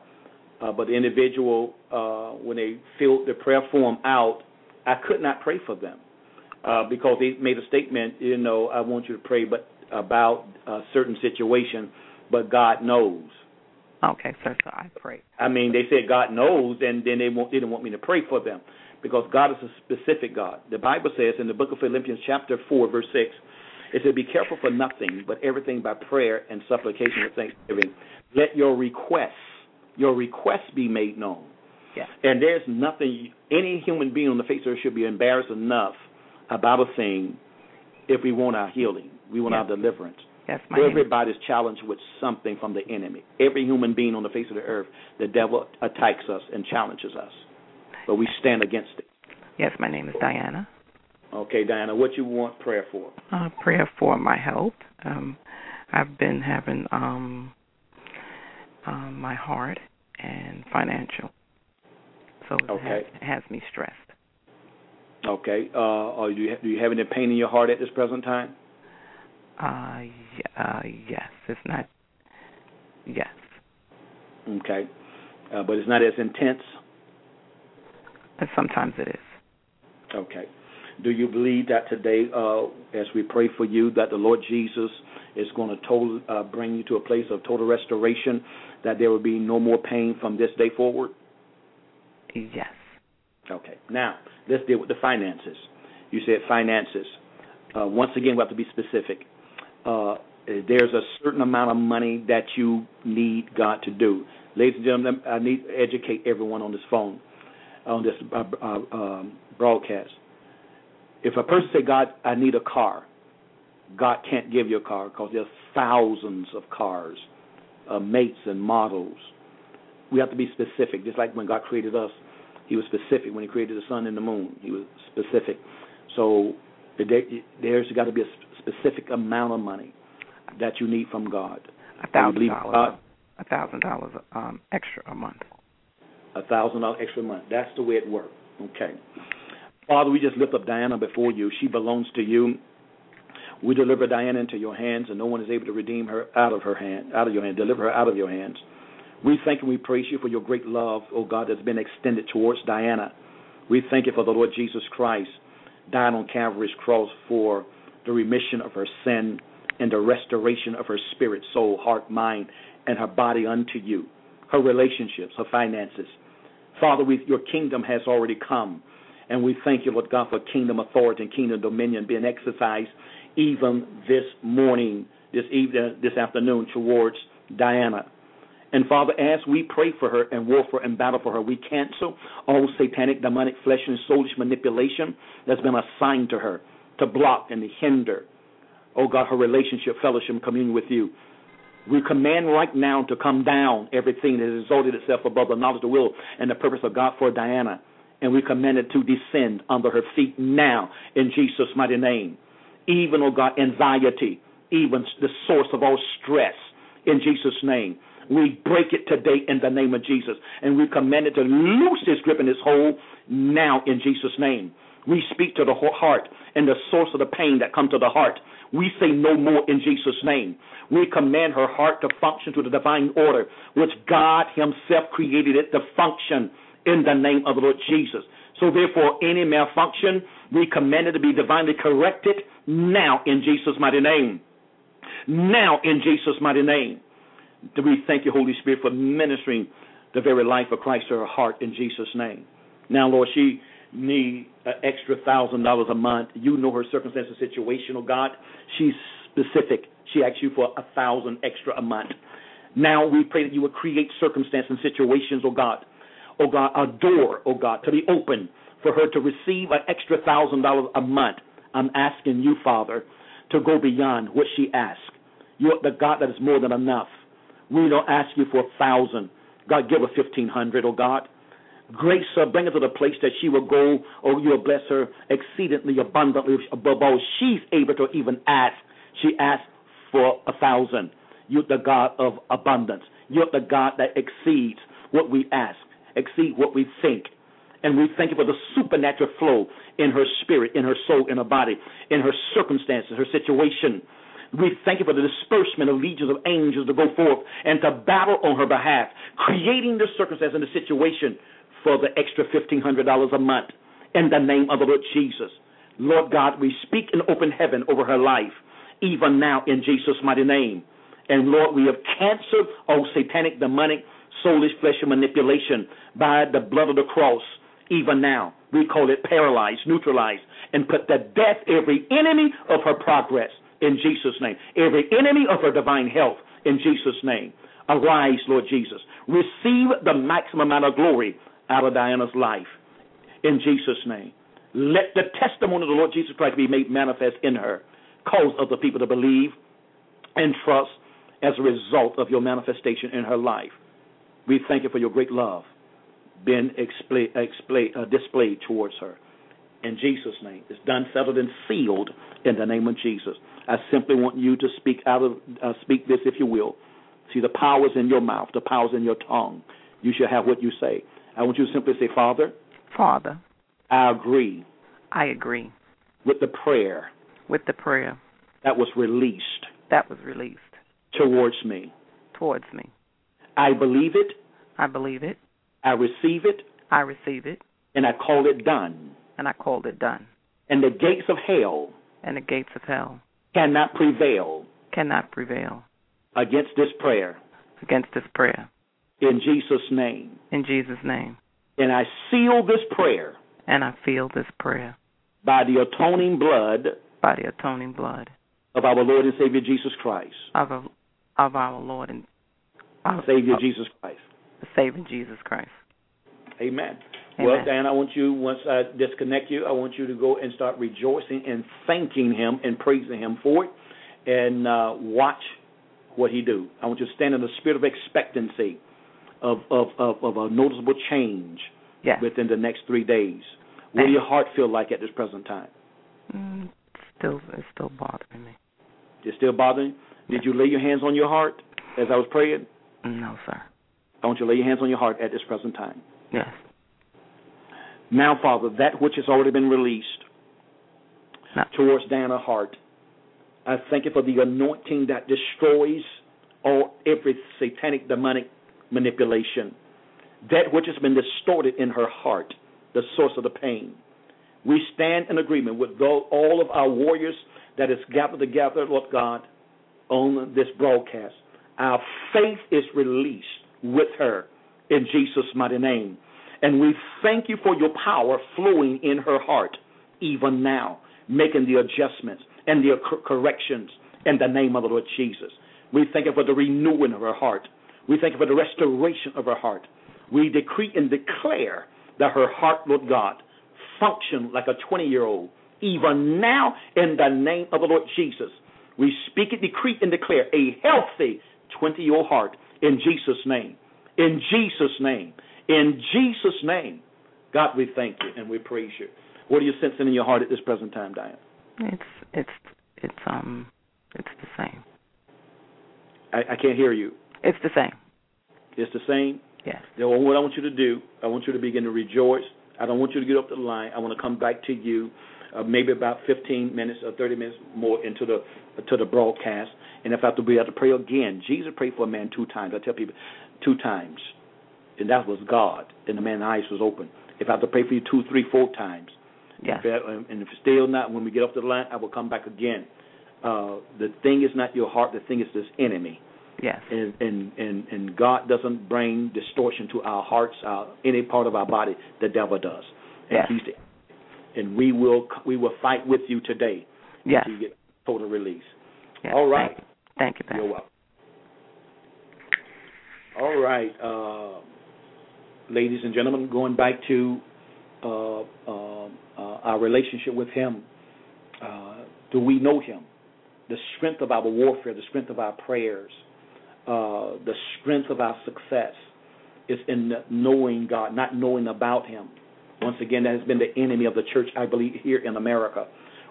C: Uh, but the individual, uh, when they filled the prayer form out, I could not pray for them uh, because they made a statement. You know, I want you to pray, but about a certain situation, but God knows.
E: Okay, so, so I pray.
C: I mean, they said God knows, and then they, want, they didn't want me to pray for them because God is a specific God. The Bible says in the book of Philippians, chapter 4, verse 6, it said, Be careful for nothing, but everything by prayer and supplication with thanksgiving. Let your requests, your requests be made known.
E: Yeah.
C: And there's nothing, any human being on the face of the earth should be embarrassed enough about a thing if we want our healing, we want
E: yeah.
C: our deliverance.
E: Yes, my
C: Everybody's challenged with something from the enemy. Every human being on the face of the earth, the devil attacks us and challenges us but we stand against it.
E: Yes, my name is Diana.
C: Okay, Diana, what you want prayer for?
E: Uh, prayer for my health. Um, I've been having um, um, my heart and financial, so it,
C: okay.
E: has, it has me stressed.
C: Okay. Uh, do you have, do you have any pain in your heart at this present time?
E: Uh, uh yes. It's not. Yes.
C: Okay, uh, but it's not as intense.
E: And sometimes it is.
C: Okay. Do you believe that today, uh, as we pray for you, that the Lord Jesus is going to total, uh, bring you to a place of total restoration, that there will be no more pain from this day forward?
E: Yes.
C: Okay. Now, let's deal with the finances. You said finances. Uh, once again, we have to be specific. Uh, there's a certain amount of money that you need God to do. Ladies and gentlemen, I need to educate everyone on this phone, on this uh, uh, um, broadcast. If a person say, "God, I need a car," God can't give you a car because there's thousands of cars, uh, mates and models. We have to be specific, just like when God created us. He was specific when He created the sun and the moon. He was specific. So there's got to be a specific amount of money that you need from God.
E: A thousand dollars. A thousand dollars um extra a month.
C: A thousand dollars extra a month. That's the way it works. Okay. Father, we just lift up Diana before you. She belongs to you. We deliver Diana into your hands, and no one is able to redeem her out of her hand, out of your hand. Deliver her out of your hands. We thank and we praise you for your great love, oh God, that's been extended towards Diana. We thank you for the Lord Jesus Christ died on Calvary's cross for the remission of her sin and the restoration of her spirit, soul, heart, mind, and her body unto you, her relationships, her finances. Father, we, your kingdom has already come, and we thank you, Lord God, for kingdom authority and kingdom dominion being exercised even this morning, this evening, this afternoon towards Diana. And Father, as we pray for her and war for and battle for her, we cancel all satanic, demonic, flesh and soulish manipulation that's been assigned to her to block and to hinder, oh God, her relationship, fellowship, communion with you. We command right now to come down everything that has exalted itself above the knowledge, the will, and the purpose of God for Diana. And we command it to descend under her feet now in Jesus' mighty name. Even, oh God, anxiety, even the source of all stress in Jesus' name we break it today in the name of Jesus. And we command it to loose his grip and his hold now in Jesus' name. We speak to the heart and the source of the pain that comes to the heart. We say no more in Jesus' name. We command her heart to function to the divine order, which God Himself created it to function in the name of the Lord Jesus. So therefore, any malfunction, we command it to be divinely corrected now in Jesus' mighty name. Now in Jesus' mighty name. We thank you, Holy Spirit, for ministering the very life of Christ to her heart in Jesus' name. Now, Lord, she need an extra thousand dollars a month. You know her circumstances, situation, oh God. She's specific. She asks you for a thousand extra a month. Now we pray that you would create circumstances and situations, oh God. Oh God, a door, oh God, to be open for her to receive an extra thousand dollars a month. I'm asking you, Father, to go beyond what she asks. You're the God that is more than enough. We don't ask you for a thousand. God, give her fifteen hundred, oh God. Grace her, bring her to the place that she will go, or you will bless her exceedingly abundantly above all she's able to even ask. She asked for a thousand. You're the God of abundance. You're the God that exceeds what we ask, exceed what we think. And we thank you for the supernatural flow in her spirit, in her soul, in her body, in her circumstances, her situation. We thank you for the disbursement of legions of angels to go forth and to battle on her behalf, creating the circumstance and the situation for the extra $1,500 a month in the name of the Lord Jesus. Lord God, we speak in open heaven over her life, even now in Jesus' mighty name. And Lord, we have canceled all satanic, demonic, soulish, flesh, manipulation by the blood of the cross, even now. We call it paralyzed, neutralized, and put to death every enemy of her progress in Jesus' name. Every enemy of her divine health in Jesus' name. Arise, Lord Jesus. Receive the maximum amount of glory out of Diana's life in Jesus' name. Let the testimony of the Lord Jesus Christ be made manifest in her. Cause other people to believe and trust as a result of your manifestation in her life. We thank you for your great love being uh, displayed towards her. In Jesus' name. It's done, settled, and sealed in the name of Jesus. I simply want you to speak out of uh, speak this, if you will. See, the power's in your mouth, the power's in your tongue. You shall have what you say. I want you to simply say, Father.
E: Father.
C: I agree.
E: I agree.
C: With the prayer.
E: With the prayer.
C: That was released.
E: That was released.
C: Towards me.
E: Towards me.
C: I believe it.
E: I believe it.
C: I receive it.
E: I receive it.
C: And I call it done.
E: And I called it done.
C: And the gates of hell.
E: And the gates of hell
C: cannot prevail
E: cannot prevail
C: against this prayer
E: against this prayer
C: in Jesus name
E: in Jesus name
C: and I seal this prayer
E: and I seal this prayer
C: by the atoning blood
E: by the atoning blood
C: of our Lord and Savior Jesus Christ
E: of of our Lord and
C: our Savior of, Jesus Christ The
E: saving Jesus Christ.
C: Amen.
E: Amen.
C: Well, Dan, I want you, once I disconnect you, I want you to go and start rejoicing and thanking Him and praising Him for it and uh, watch what He do. I want you to stand in the spirit of expectancy of, of, of, of a noticeable change
E: Yes.
C: within the next three days. What do your heart feel like at this present time?
E: Mm, still, it's still bothering me.
C: It's still bothering? Did you lay your hands on your heart as I was praying?
E: No, sir.
C: I want you to lay your hands on your heart at this present time.
E: Yes.
C: Now, Father, that which has already been released towards Dana Hart, I thank you for the anointing that destroys all every satanic demonic manipulation. That which has been distorted in her heart, the source of the pain. We stand in agreement with all of our warriors that is gathered together, Lord God, on this broadcast. Our faith is released with her in Jesus' mighty name. And we thank you for your power flowing in her heart, even now, making the adjustments and the corrections in the name of the Lord Jesus. We thank you for the renewing of her heart. We thank you for the restoration of her heart. We decree and declare that her heart, Lord God, function like a 20 year old, even now in the name of the Lord Jesus. We speak it, decree, and declare a healthy 20 year old heart in Jesus' name. In Jesus' name. In Jesus' name. God, we thank you and we praise you. What are you sensing in your heart at this present time, Diane?
E: It's it's it's um it's the same.
C: I, I can't hear you.
E: It's the same.
C: It's the same.
E: Yes.
C: Now, what I want you to do, I want you to begin to rejoice. I don't want you to get up the line. I want to come back to you, uh, maybe about 15 minutes or 30 minutes more into the to the broadcast. And if I have to be able to pray again, Jesus prayed for a man two times. I tell people, two times, and that was God, and the man's eyes was open. If I have to pray for you two, three, four times,
E: Yes.
C: and if still not, when we get off the line, I will come back again. Uh, the thing is not your heart. The thing is this enemy
E: Yes.
C: and and and and God doesn't bring distortion to our hearts, our any part of our body. The devil does, and
E: Yes.
C: he's the, and we will we will fight with you today
E: Yes.
C: until you get total release.
E: yes.
C: All right.
E: Thank you. Thank you,
C: You're welcome. All right, uh, ladies and gentlemen, going back to uh, uh, uh, our relationship with Him. Uh, do we know Him? The strength of our warfare, the strength of our prayers, uh, the strength of our success is in knowing God, not knowing about Him. Once again, that has been the enemy of the church, I believe, here in America.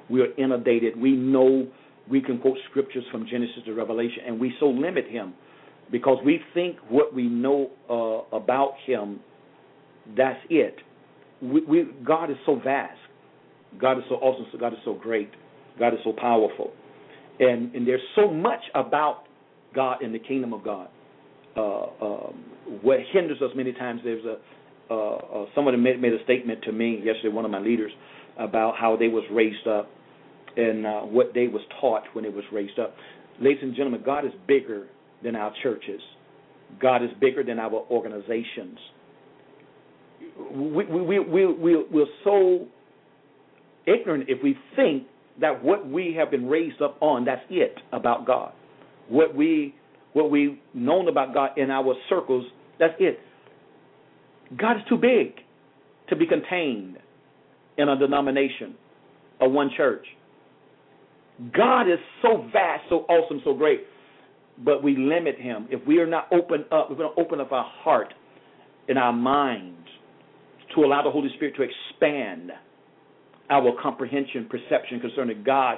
C: We are inundated. We know we can quote scriptures from Genesis to Revelation, and we so limit Him because we think what we know uh, about Him, that's it. We, we, God is so vast. God is so awesome. So God is so great. God is so powerful. And, and there's so much about God in the kingdom of God. Uh, um, what hinders us many times, there's a uh, uh, somebody made, made a statement to me yesterday, one of my leaders, about how they was raised up and uh, what they was taught when they was raised up. Ladies and gentlemen, God is bigger than our churches. God is bigger than our organizations. We we we we we we're so ignorant if we think that what we have been raised up on that's it about God. What we what we've known about God in our circles, that's it. God is too big to be contained in a denomination or one church. God is so vast, so awesome, so great, but we limit him. If we are not open up, we're going to open up our heart and our minds to allow the Holy Spirit to expand our comprehension, perception concerning God,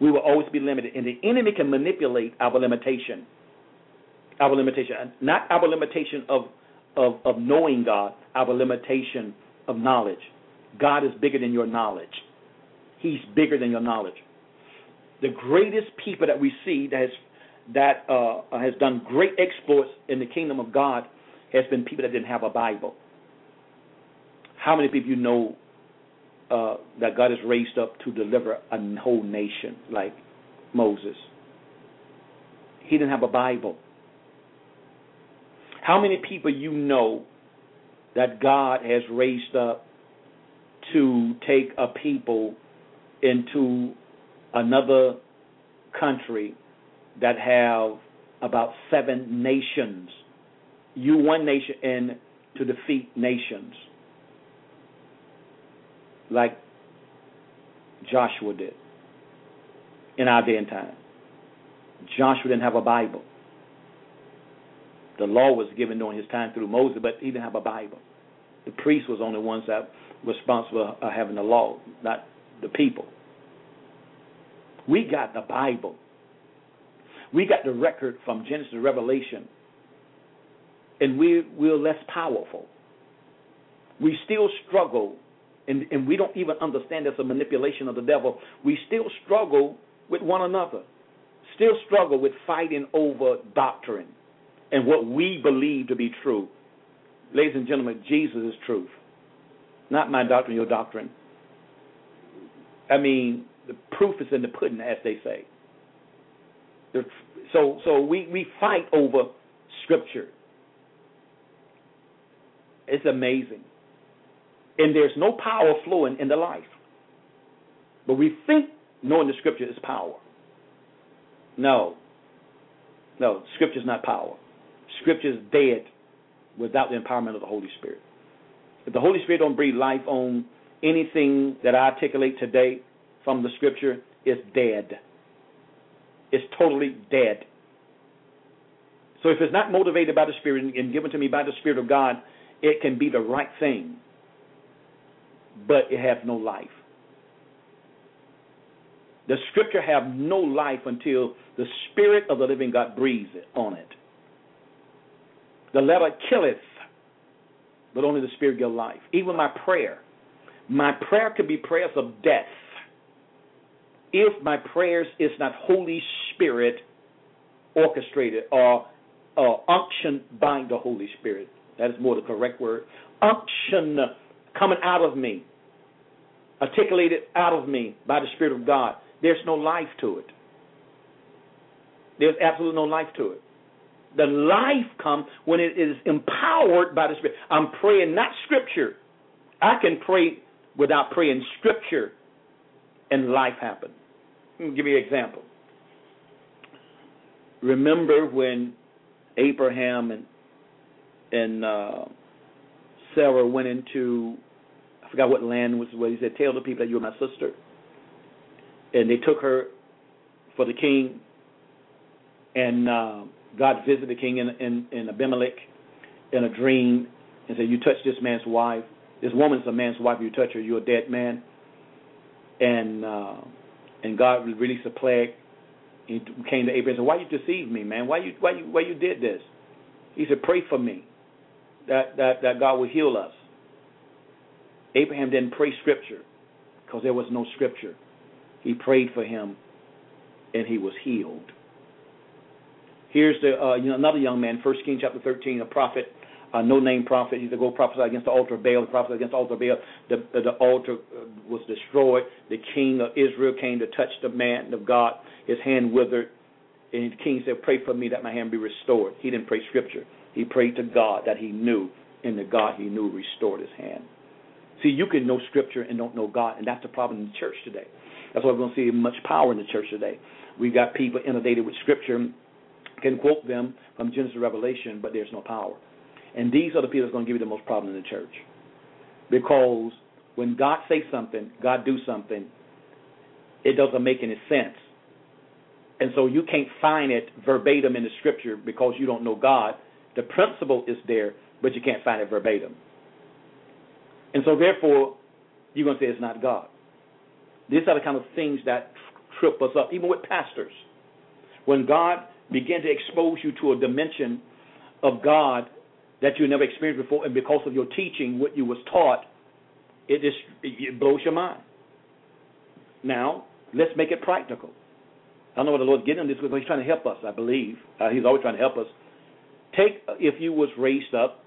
C: we will always be limited. And the enemy can manipulate our limitation. Our limitation. Not our limitation of, of, of knowing God, our limitation of knowledge. God is bigger than your knowledge. He's bigger than your knowledge. The greatest people that we see that has that uh, has done great exploits in the kingdom of God has been people that didn't have a Bible. How many people you know uh, that God has raised up to deliver a whole nation like Moses? He didn't have a Bible. How many people you know that God has raised up to take a people into another country that have about seven nations you one nation and to defeat nations like Joshua did in our day and time. Joshua didn't have a Bible. The law was given during his time through Moses, but he didn't have a Bible. The priest was only ones that responsible for having the law, not the people. We got the Bible. We got the record from Genesis to Revelation, and we, we're less powerful. We still struggle, and, and we don't even understand there's a manipulation of the devil. We still struggle with one another, still struggle with fighting over doctrine and what we believe to be true. Ladies and gentlemen, Jesus is truth, not my doctrine, your doctrine. I mean, the proof is in the pudding, as they say. So, so we, we fight over Scripture. It's amazing. And there's no power flowing in the life. But we think knowing the Scripture is power. No. No, Scripture is not power. Scripture is dead without the empowerment of the Holy Spirit. If the Holy Spirit don't breathe life on anything that I articulate today from the Scripture, it's dead. It's totally dead. So if it's not motivated by the Spirit and given to me by the Spirit of God, it can be the right thing, but it has no life. The Scripture have no life until the Spirit of the living God breathes on it. The letter killeth, but only the Spirit gives life. Even my prayer, my prayer could be prayers of death if my prayers is not Holy Spirit orchestrated or uh, unctioned by the Holy Spirit. That is more the correct word. Unction coming out of me, articulated out of me by the Spirit of God. There's no life to it. There's absolutely no life to it. The life comes when it is empowered by the Spirit. I'm praying not Scripture. I can pray without praying Scripture, and life happens. Give me an example. Remember when Abraham and and uh, Sarah went into I forgot what land was where he said, Tell the people that you're my sister. And they took her for the king and uh, God visited the king in, in, in Abimelech in a dream and said, You touch this man's wife. This woman's a man's wife, you touch her, you're a dead man. And uh and God released a plague. He came to Abraham and said, "Why you deceived me, man? Why you why you why you did this?" He said, "Pray for me, that that that God will heal us." Abraham didn't pray scripture because there was no scripture. He prayed for him, and he was healed. Here's the uh, another young man, First Kings chapter 13, a prophet a no name prophet. He's to go prophesy against the altar of Baal. The prophet against the altar of Baal. The, the altar uh, was destroyed. The king of Israel came to touch the man of God. His hand withered. And the king said, Pray for me that my hand be restored. He didn't pray scripture. He prayed to God that he knew, and the God he knew restored his hand. See, you can know scripture and don't know God, and that's the problem in the church today. That's why we're going to see much power in the church today. We've got people inundated with scripture, can quote them from Genesis to Revelation, but there's no power. And these are the people that's going to give you the most problem in the church. Because when God says something, God do something, it doesn't make any sense. And so you can't find it verbatim in the scripture because you don't know God. The principle is there, but you can't find it verbatim. And so therefore, you're going to say it's not God. These are the kind of things that trip us up, even with pastors. When God begin to expose you to a dimension of God that you never experienced before, and because of your teaching, what you was taught, it just it blows your mind. Now, let's make it practical. I don't know what the Lord's getting on this because He's trying to help us. I believe uh, He's always trying to help us. Take if you was raised up,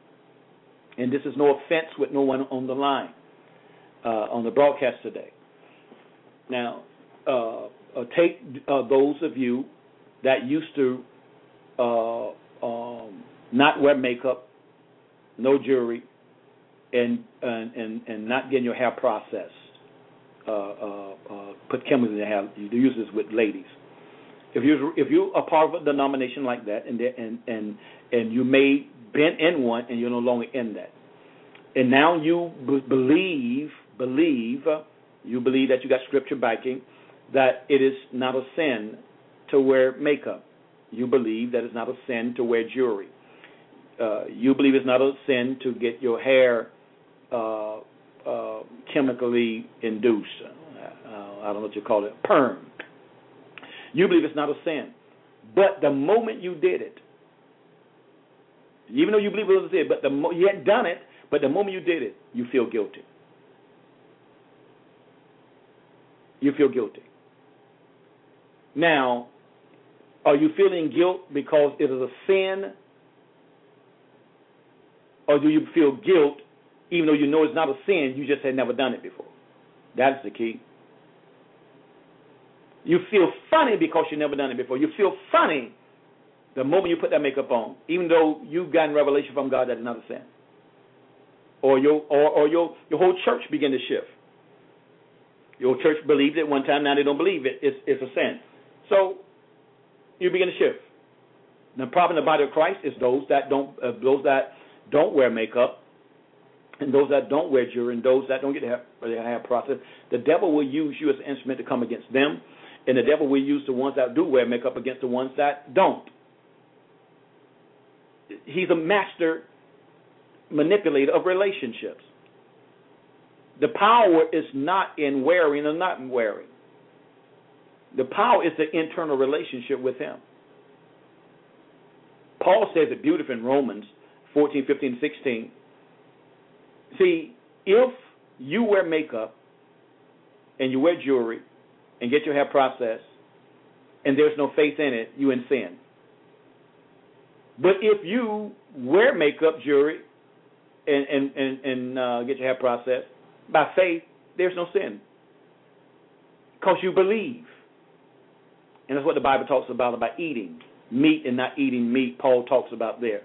C: and this is no offense with no one on the line uh, on the broadcast today. Now, uh, uh take uh, those of you that used to uh, um, not wear makeup no jewelry, and and and, not getting your hair processed. Uh, uh, uh, put chemicals in your hair. You use this with ladies. if you if you are part of a denomination like that, and and and and you may been in one, and you're no longer in that, and now you b- believe believe you believe that you got scripture backing that it is not a sin to wear makeup. You believe that it's not a sin to wear jewelry. Uh, you believe it's not a sin to get your hair uh, uh, chemically induced. Uh, I don't know what you call it, perm. You believe it's not a sin. But the moment you did it, even though you believe it was a sin, but the mo- you hadn't done it, but the moment you did it, you feel guilty. You feel guilty. Now, are you feeling guilt because it is a sin? Or do you feel guilt even though you know it's not a sin, you just had never done it before? That's the key. You feel funny because you've never done it before. You feel funny the moment you put that makeup on, even though you've gotten revelation from God that it's not a sin. Or your or, or your your whole church begin to shift. Your church believed it one time, now they don't believe it. It's it's a sin. So you begin to shift. The problem in the body of Christ is those that don't uh, those that don't wear makeup and those that don't wear jewelry and those that don't get to have, have process. The devil will use you as an instrument to come against them, and the devil will use the ones that do wear makeup against the ones that don't. He's a master manipulator of relationships. The power is not in wearing or not wearing. The power is the internal relationship with Him. Paul says it beautifully in Romans 14, 15, 16. See, if you wear makeup and you wear jewelry and get your hair processed and there's no faith in it, you in sin. But if you wear makeup, jewelry, and and and, and uh, get your hair processed by faith, there's no sin because you believe. And that's what the Bible talks about about eating meat and not eating meat. Paul talks about there.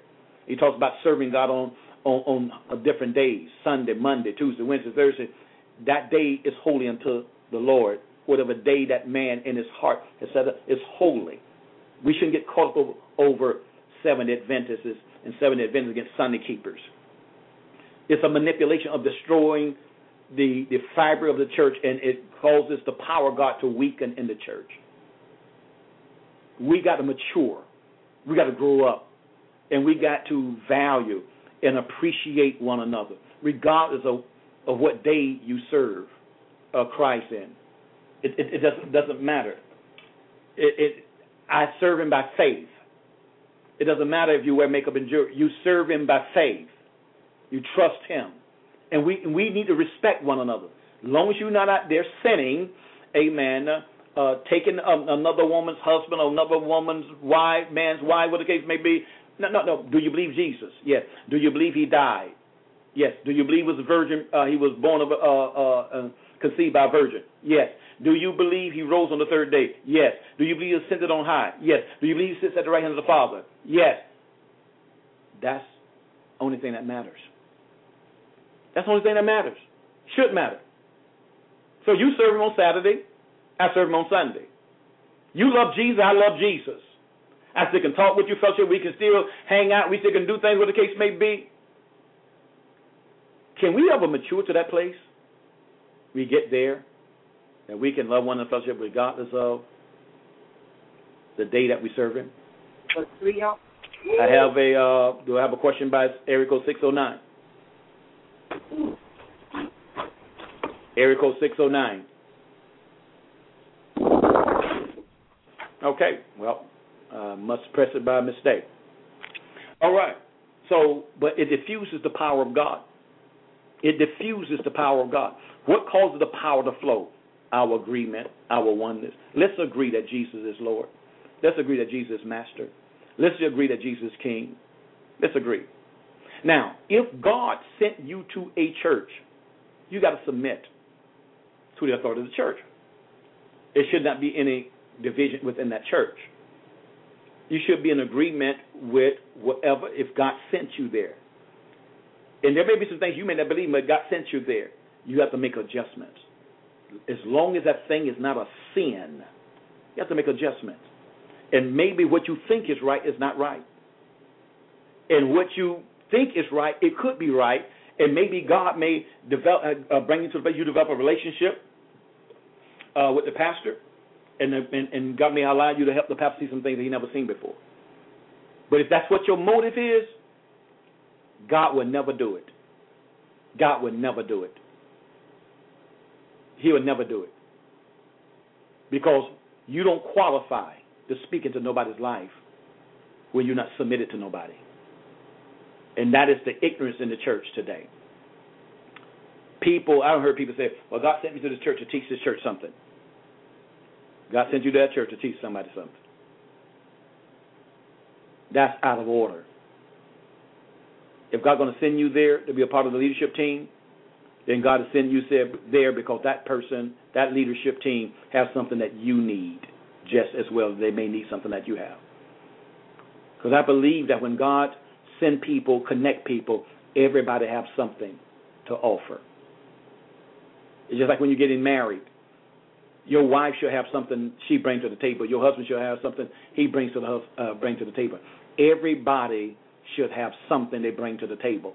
C: He talks about serving God on on, on different days Sunday, Monday, Tuesday, Wednesday, Thursday. That day is holy unto the Lord. Whatever day that man in his heart has said is holy. We shouldn't get caught up over, over seven Adventists and seven Adventists against Sunday keepers. It's a manipulation of destroying the, the fiber of the church, and it causes the power of God to weaken in the church. We got to mature. We got to grow up. And we got to value and appreciate one another, regardless of, of what day you serve uh, Christ in. It, it, it doesn't, doesn't matter. It, it, I serve Him by faith. It doesn't matter if you wear makeup and jewelry. You serve Him by faith. You trust Him, and we we need to respect one another. As long as you're not out there sinning, Amen. Uh, taking um, another woman's husband or another woman's wife, man's wife, whatever the case may be, no, no, no. Do you believe Jesus? Yes. Do you believe he died? Yes. Do you believe he was a virgin? Uh, he was born of a, uh, uh, uh, conceived by a virgin? Yes. Do you believe he rose on the third day? Yes. Do you believe he ascended on high? Yes. Do you believe he sits at the right hand of the Father? Yes. That's the only thing that matters. That's the only thing that matters. Should matter. So you serve him on Saturday, I serve him on Sunday. You love Jesus, I love Jesus. I still can talk with you, fellowship. We can still hang out. We still can do things, whatever the case may be. Can we ever mature to that place? We get there, and we can love one another, fellowship, regardless of the day that we serve Him. I have a. Uh, do I have a question by area code six oh nine? Area code six oh nine. Okay. Well, uh, must press it by mistake. All right. So, but it diffuses the power of God. It diffuses the power of God. What causes the power to flow? Our agreement, our oneness. Let's agree that Jesus is Lord. Let's agree that Jesus is Master. Let's agree that Jesus is King. Let's agree. Now, if God sent you to a church, you got to submit to the authority of the church. There should not be any division within that church you should be in agreement with whatever if God sent you there. And there may be some things you may not believe, but God sent you there. You have to make adjustments. As long as that thing is not a sin, you have to make adjustments. And maybe what you think is right is not right. And what you think is right, it could be right. And maybe God may develop, uh, bring you to the place you develop a relationship uh, with the pastor, and, and, and God may allow you to help the pastor see some things that he never seen before. But if that's what your motive is, God will never do it. God will never do it. He will never do it. Because you don't qualify to speak into nobody's life when you're not submitted to nobody. And that is the ignorance in the church today. People, I've heard people say, well, God sent me to this church to teach this church something. God sent you to that church to teach somebody something. That's out of order. If God's going to send you there to be a part of the leadership team, then God is sending you there because that person, that leadership team, has something that you need just as well as they may need something that you have. Because I believe that when God send people, connect people, everybody have something to offer. It's just like when you're getting married. Your wife should have something she brings to the table. Your husband should have something he brings to the uh, bring to the table. Everybody should have something they bring to the table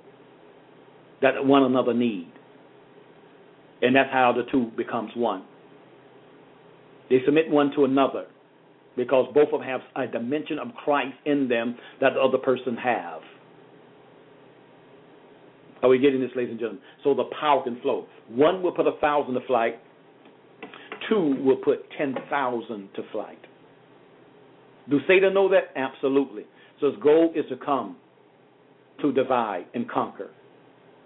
C: that one another need. And that's how the two becomes one. They submit one to another because both of them have a dimension of Christ in them that the other person have. Are we getting this, ladies and gentlemen? So the power can flow. One will put a thousand to flight. Two will put ten thousand to flight. Do Satan know that? Absolutely. So his goal is to come to divide and conquer.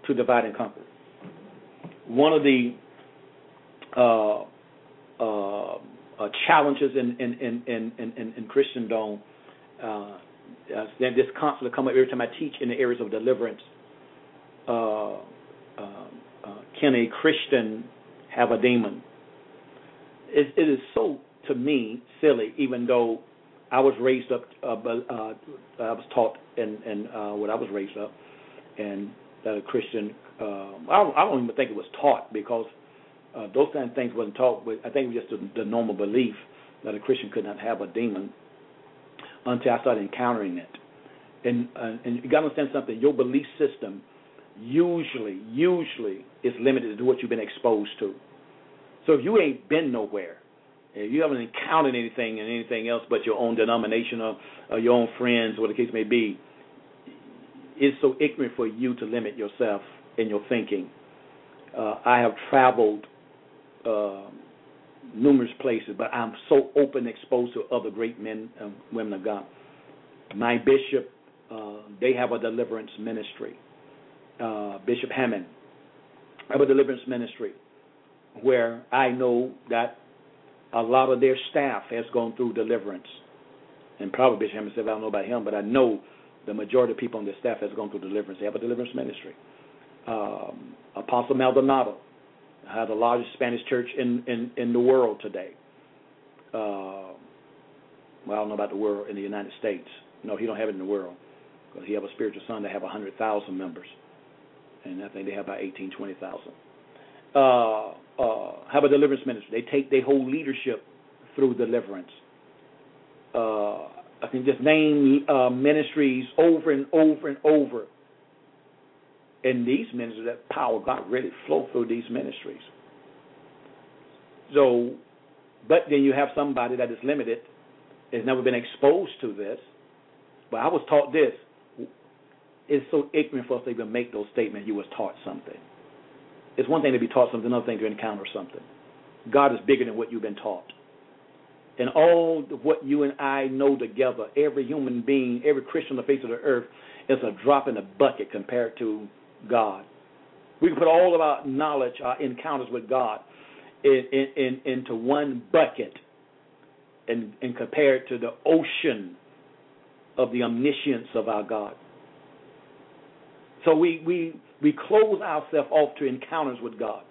C: To divide and conquer. One of the uh, uh, uh, challenges in in in in in, Christendom, uh, this constantly come up every time I teach in the areas of deliverance. Uh, uh, uh, can a Christian have a demon? It, it is so to me silly, even though I was raised up, uh, uh, I was taught in, in uh, what I was raised up, and that a Christian. Uh, I, don't, I don't even think it was taught because uh, those kind of things wasn't taught. But I think it was just the, the normal belief that a Christian could not have a demon until I started encountering it. And uh, and you got to understand something. Your belief system usually usually is limited to what you've been exposed to. So if you ain't been nowhere, if you haven't encountered anything and anything else but your own denomination or, or your own friends, or the case may be, it's so ignorant for you to limit yourself in your thinking. Uh, I have traveled uh, numerous places, but I'm so open, exposed to other great men and women of God. My bishop, uh, they have a deliverance ministry. Uh, bishop Hammond I have a deliverance ministry where I know that a lot of their staff has gone through deliverance. And probably Bishop Hammond said, I don't know about him, but I know the majority of people on their staff has gone through deliverance. They have a deliverance ministry. Um, Apostle Maldonado has the largest Spanish church in, in, in the world today. Uh, well, I don't know about the world in the United States. No, he don't have it in the world because he have a spiritual son that have 100,000 members. And I think they have about 18, 20,000. Uh, uh, have a deliverance ministry. They take their whole leadership through deliverance. Uh, I can just name uh, ministries over and over and over. And these ministries, that power of God really flow through these ministries. So, but then you have somebody that is limited, has never been exposed to this. But I was taught this. It's so ignorant for us to even make those statements. You was taught something. It's one thing to be taught something, another thing to encounter something. God is bigger than what you've been taught. And all what you and I know together, every human being, every Christian on the face of the earth, is a drop in the bucket compared to God. We can put all of our knowledge, our encounters with God, in, in, in, into one bucket and, and compare it to the ocean of the omniscience of our God. So we, we we close ourselves off to encounters with God.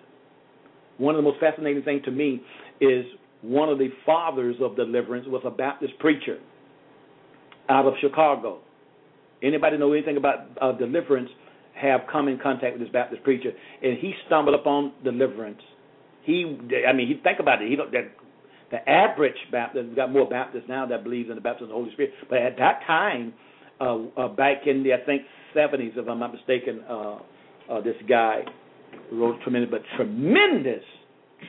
C: One of the most fascinating things to me is one of the fathers of deliverance was a Baptist preacher out of Chicago. Anybody know anything about uh, deliverance have come in contact with this Baptist preacher, and he stumbled upon deliverance. He, I mean, he think about it. He don't, that The average Baptist, we've got more Baptists now that believes in the baptism of the Holy Spirit. But at that time, uh, uh, back in the I think 70s, if I'm not mistaken, uh, uh, this guy wrote tremendous, but tremendous,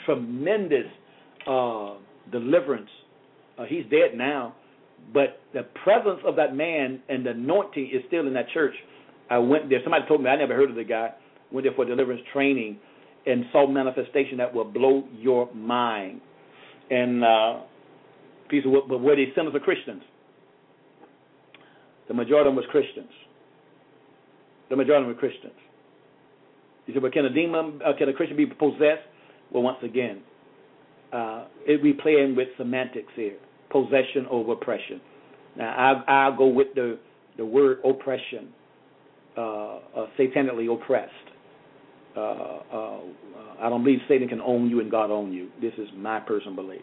C: tremendous uh, deliverance. Uh, he's dead now, but the presence of that man and the anointing is still in that church. I went there. Somebody told me I never heard of the guy. Went there for deliverance training and saw manifestation that will blow your mind. And uh, people, but were they sinners or Christians? The majority of them was Christians. The majority of them were Christians. You said, but can a demon, uh, can a Christian be possessed? Well, once again, uh, it, we playing with semantics here, possession over oppression. Now, I, I'll go with the the word oppression, uh, uh, satanically oppressed. Uh, uh, I don't believe Satan can own you and God own you. This is my personal belief.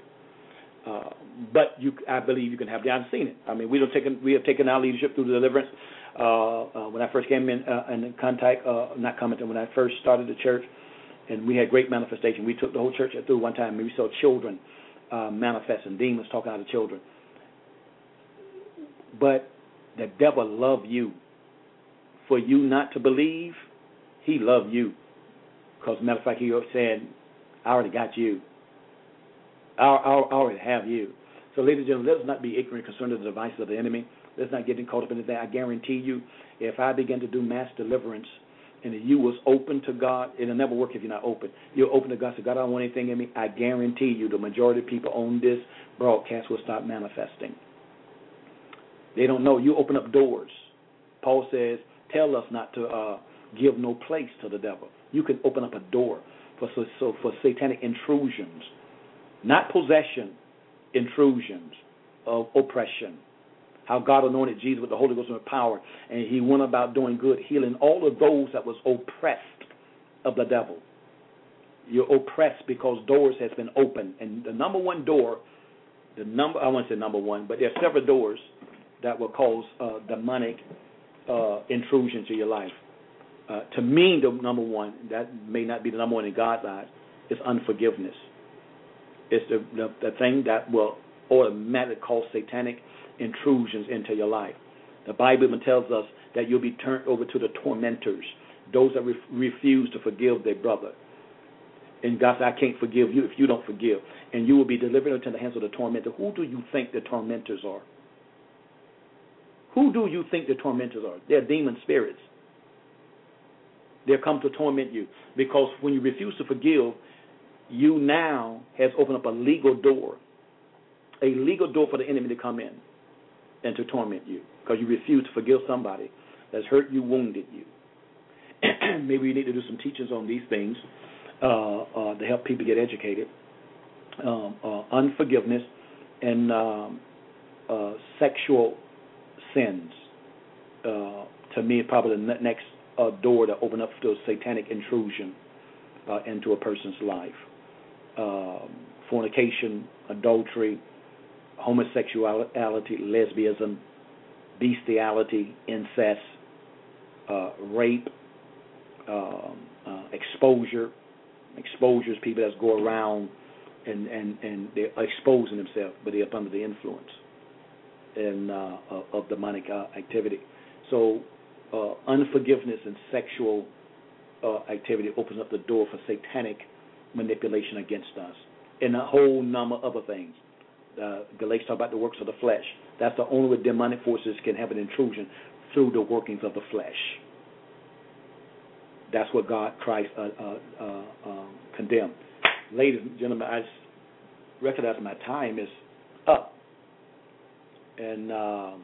C: Uh, but you, I believe you can have. I've seen it. I mean, we have taken we have taken our leadership through the deliverance. Uh, uh, when I first came in uh, in contact, uh, not commenting when I first started the church, and we had great manifestation. We took the whole church through one time. We saw children uh, manifesting, demons talking out of children. But the devil love you. For you not to believe, he love you. Because matter of fact, he said, "I already got you. I, already have you." So, ladies and gentlemen, let's not be ignorant concerning the devices of the enemy. Let's not get caught up in anything. I guarantee you, if I begin to do mass deliverance and you was open to God, it'll never work if you're not open. You're open to God. So God, I don't want anything in me. I guarantee you, the majority of people on this broadcast will stop manifesting. They don't know. You open up doors. Paul says, "Tell us not to uh, give no place to the devil." You can open up a door for so, so for satanic intrusions, not possession, intrusions of oppression how God anointed Jesus with the Holy Ghost and power, and he went about doing good, healing all of those that was oppressed of the devil. You're oppressed because doors has been opened, and the number one door, the number I won't say number one, but there are several doors that will cause uh, demonic uh, intrusion to your life. Uh, to me, the number one that may not be the number one in God's eyes is unforgiveness. It's the the, the thing that will automatically cause satanic intrusions into your life. The Bible even tells us that you'll be turned over to the tormentors, those that re- refuse to forgive their brother. And God said, I can't forgive you if you don't forgive. And you will be delivered into the hands of the tormentor. Who do you think the tormentors are? Who do you think the tormentors are? They're demon spirits. They'll come to torment you. Because when you refuse to forgive, you now has opened up a legal door. A legal door for the enemy to come in and to torment you because you refuse to forgive somebody that's hurt you, wounded you. *clears throat* Maybe we need to do some teachings on these things uh, uh, to help people get educated. Um, uh, unforgiveness and um, uh, sexual sins. Uh, to me, probably the next uh, door to open up to a satanic intrusion into a person's life. Um, fornication, adultery, homosexuality, lesbianism, bestiality, incest, uh, rape, um, uh, exposure. Exposures people that go around and and and they're exposing themselves, but they're up under the influence and uh, of demonic uh, activity. So uh, unforgiveness and sexual uh, activity opens up the door for satanic manipulation against us, and a whole number of other things uh, Galatians talk about the works of the flesh. That's the only way demonic forces can have an intrusion through the workings of the flesh. That's what God, Christ, uh, uh, uh, um, condemned. Ladies and gentlemen, I recognize my time is up, and um,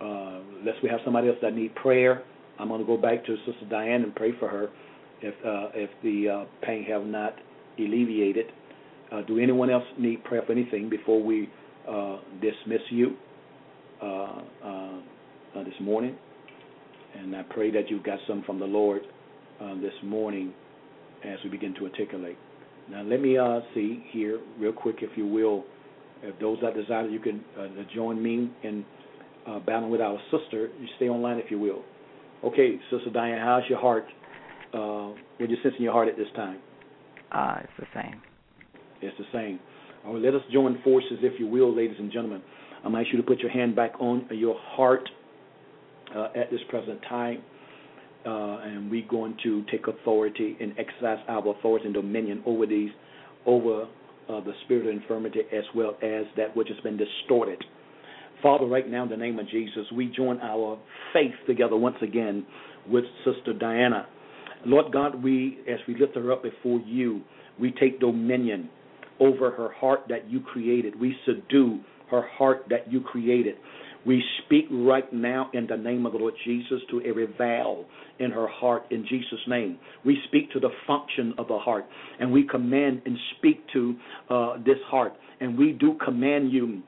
C: uh, unless we have somebody else that need prayer, I'm going to go back to Sister Diane and pray for her if uh, if the uh, pain have not alleviated. Uh, do anyone else need prayer for anything before we uh, dismiss you uh, uh, this morning? And I pray that you've got some from the Lord this morning as we begin to articulate. Now, let me see here, real quick, if you will. If those that desire, you can join me in battling with our sister. You stay online, if you will. Okay, Sister Diane, how's your heart? What you sense in your heart at this time?
E: Uh, it's the same.
C: It's the same. All right, let us join forces, if you will, ladies and gentlemen. I'm going to ask you to put your hand back on your heart uh, at this present time. Uh, and we're going to take authority and exercise our authority and dominion over these, over uh, the spirit of infirmity as well as that which has been distorted. Father, right now in the name of Jesus, we join our faith together once again with Sister Diana. Lord God, we as we lift her up before you, we take dominion over her heart that you created. We subdue her heart that you created. We speak right now in the name of the Lord Jesus to every valve in her heart in Jesus' name. We speak to the function of the heart and we command and speak to uh, this heart. And we do command you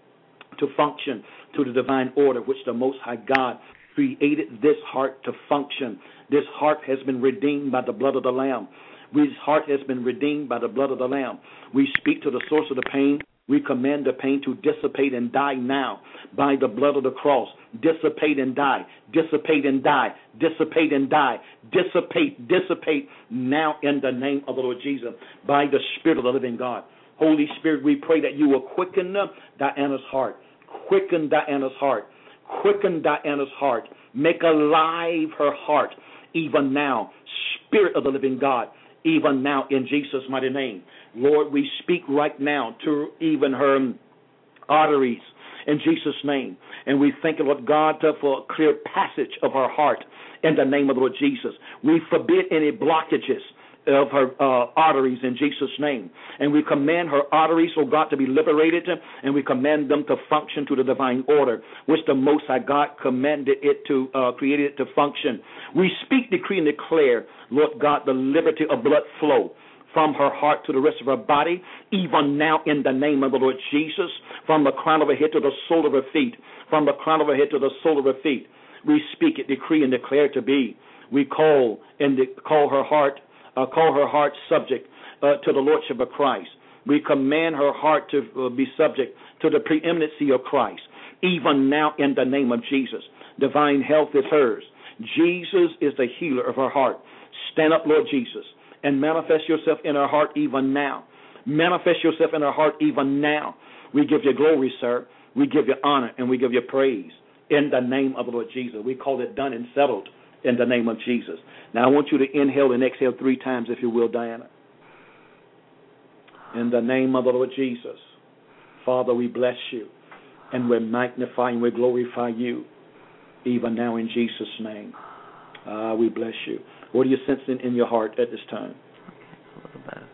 C: to function to the divine order which the Most High God created this heart to function. This heart has been redeemed by the blood of the Lamb. This heart has been redeemed by the blood of the Lamb. We speak to the source of the pain we command the pain to dissipate and die now by the blood of the cross. Dissipate and die. Dissipate and die. Dissipate and die. Dissipate, dissipate now in the name of the Lord Jesus by the Spirit of the living God. Holy Spirit, we pray that you will quicken Diana's heart. Quicken Diana's heart. Quicken Diana's heart. Make alive her heart even now. Spirit of the living God, even now in Jesus' mighty name. Lord, we speak right now to even her arteries in Jesus' name. And we thank you, Lord God, for a clear passage of her heart in the name of the Lord Jesus. We forbid any blockages of her uh, arteries in Jesus' name. And we command her arteries, oh God, to be liberated, and we command them to function to the divine order, which the Most High God commanded it to, uh, created it to function. We speak, decree, and declare, Lord God, the liberty of blood flow from her heart to the rest of her body, even now in the name of the Lord Jesus, from the crown of her head to the sole of her feet, from the crown of her head to the sole of her feet. We speak it, decree, and declare it to be. We call and de- call her heart, uh, call her heart subject uh, to the lordship of Christ. We command her heart to uh, be subject to the preeminency of Christ, even now in the name of Jesus. Divine health is hers. Jesus is the healer of her heart. Stand up, Lord Jesus and manifest yourself in her heart even now. Manifest yourself in her heart even now. We give you glory, sir. We give you honor and we give you praise in the name of the Lord Jesus. We call it done and settled in the name of Jesus. Now I want you to inhale and exhale three times, if you will, Diana. In the name of the Lord Jesus. Father, we bless you and we magnify and we glorify you even now in Jesus' name. Uh, we bless you. What are you sensing in your heart at this time?
E: Okay, a little better.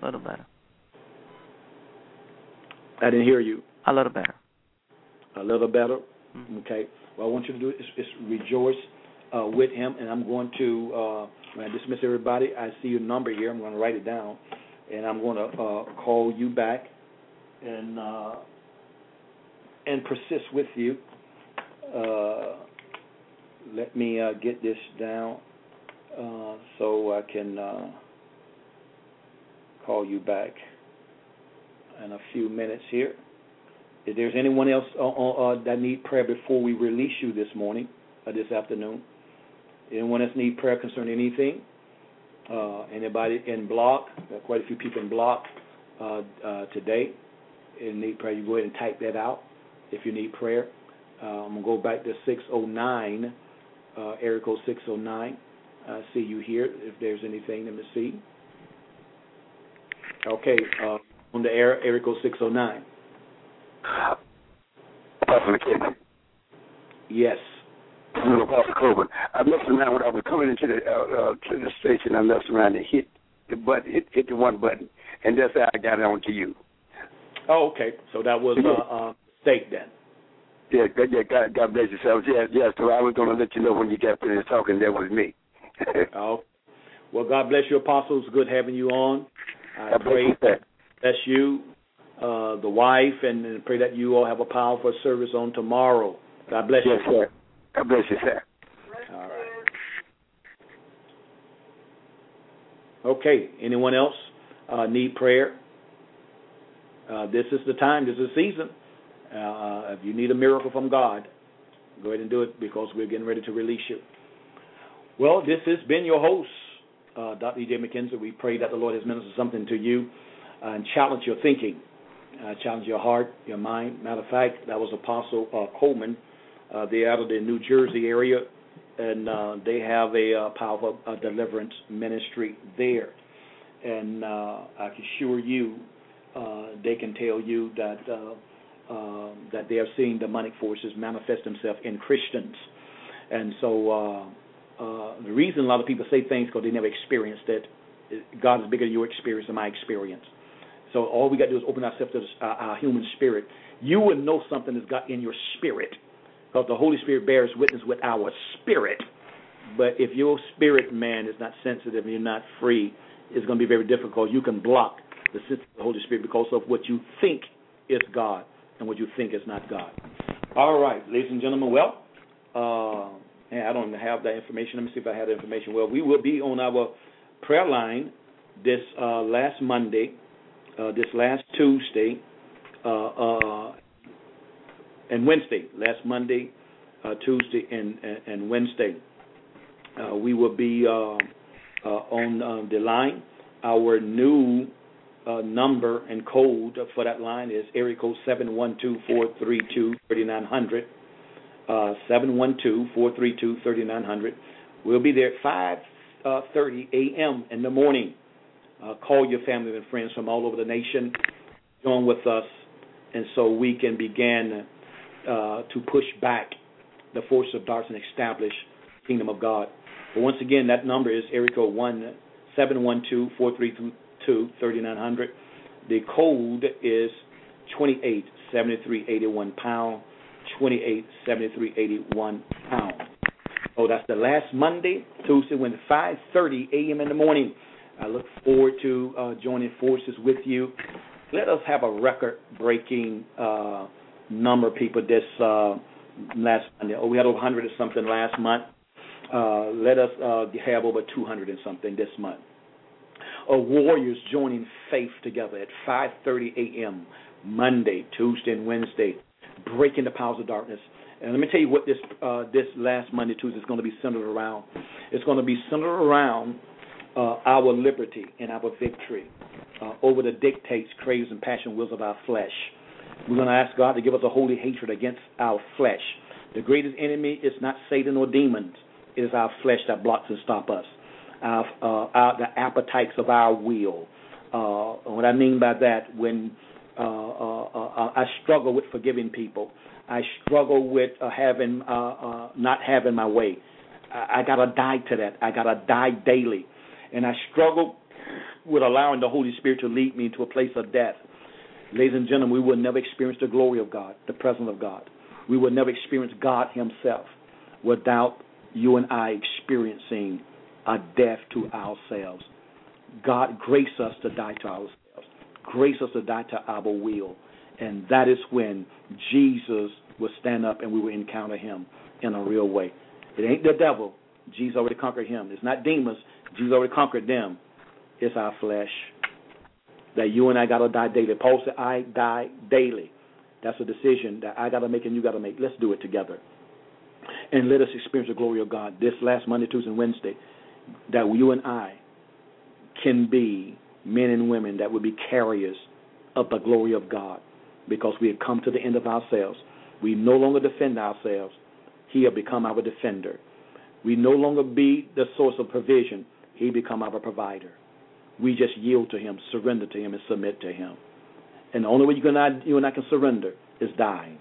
E: A little better.
C: I didn't hear you.
E: A little better.
C: A little better.
E: Mm-hmm.
C: Okay. What I want you to do is, is rejoice uh, with him, and I'm going to uh, when I dismiss everybody. I see your number here. I'm going to write it down, and I'm going to uh, call you back and uh, and persist with you. Uh, let me uh, get this down uh, so I can uh, call you back in a few minutes here. If there's anyone else uh, uh, uh, that need prayer before we release you this morning, or this afternoon, anyone else need prayer concerning anything? anybody in block? Got quite a few people in block today. And need prayer, you go ahead and type that out if you need prayer. Uh, I'm going to go back to 609 uh, area code 609. I see you here. If there's anything, let me see. Okay, uh, on the air, code 609.
F: Pastor McKenzie.
C: Yes.
F: Little Pastor Coburn. I messed around when I was coming into the uh, uh, to the station. I messed around and hit the button, hit, hit the one button, and that's how I got it on to you.
C: Oh, okay. So that was uh, uh, mistake then.
F: Yeah, yeah, God, God bless you. So, yeah, yeah, so I was going to let you know when you got finished talking. That was me. *laughs*
C: oh, well, God bless you, apostles. Good having you on. I
F: God
C: pray
F: bless
C: you, uh, the wife, and, and pray that you all have a powerful service on tomorrow. God bless
F: yes,
C: you.
F: sir. God bless you, sir.
C: All right. Okay. Anyone else uh, need prayer? Uh, this is the time. This is the season. Uh, if you need a miracle from God, go ahead and do it because we're getting ready to release you. Well, this has been your host, uh, Dr. E.J. McKenzie. We pray that the Lord has ministered something to you and challenged your thinking, uh, challenge your heart, your mind. Matter of fact, that was Apostle uh, Coleman. Uh, they're out of the New Jersey area, and uh, they have a uh, powerful uh, deliverance ministry there. And uh, I can assure you, uh, they can tell you that that they are seeing demonic forces manifest themselves in Christians. And so uh, uh, the reason a lot of people say things because they never experienced it. God is bigger than your experience and my experience. So all we got to do is open ourselves to our, our human spirit. You will know something that's got in your spirit because the Holy Spirit bears witness with our spirit. But if your spirit man is not sensitive and you're not free, it's going to be very difficult. You can block the sense of the Holy Spirit because of what you think is God and what you think is not God. All right, ladies and gentlemen. Well, uh, I don't have that information. Let me see if I have information. Well, we will be on our prayer line this uh, last Monday, uh, this last Tuesday, uh, uh, and Wednesday. Last Monday, uh, Tuesday, and, and Wednesday. Uh, we will be on the line. Our new number and code for that line is area code seven one two four three two thirty nine hundred. Uh, 712-432-3900. We'll be there at 5:30 a.m. in the morning. Uh, call your family and friends from all over the nation. Join with us, and so we can begin uh, to push back the force of darkness and establish kingdom of God. But once again, that number is area code one seven one two four three two thirty nine hundred. The code is twenty eight seventy three eighty one pound. Twenty eight seventy three eighty one pound. So that's the last Monday, Tuesday, when 5:30 a.m. in the morning. I look forward to uh, joining forces with you. Let us have a record-breaking uh, number of people this uh, last Monday. Oh, we had over 100 or something last month. Uh, let us uh, have over 200 and something this month. Uh, warriors joining faith together at 5:30 a.m. Monday, Tuesday, and Wednesday breaking the powers of darkness. And let me tell you what this this last Monday Tuesday is going to be centered around. It's going to be centered around uh, our liberty and our victory uh, over the dictates, craves, and passion wills of our flesh. We're going to ask God to give us a holy hatred against our flesh. The greatest enemy is not Satan or demons; it is our flesh that blocks and stops us. Our, uh, our, the appetites of our will. Uh, what I mean by that, when uh, uh, I struggle with forgiving people. I struggle with having not having my way. I, I gotta die to that. I gotta die daily, and I struggle with allowing the Holy Spirit to lead me into a place of death. Ladies and gentlemen, we will never experience the glory of God, the presence of God. We will never experience God Himself without you and I experiencing a death to ourselves. God grace us to die to ourselves grace us to die to our will. And that is when Jesus will stand up and we will encounter him in a real way. It ain't the devil. Jesus already conquered him. It's not demons. Jesus already conquered them. It's our flesh. That you and I got to die daily. Paul said, I die daily. That's a decision that I got to make and you got to make. Let's do it together. And let us experience the glory of God this last Monday, Tuesday, and Wednesday. That you and I can be men and women that will be carriers of the glory of God because we have come to the end of ourselves. We no longer defend ourselves. He has become our defender. We no longer be the source of provision. He become our provider. We just yield to him, surrender to him, and submit to him. And the only way you, can, you and I can surrender is dying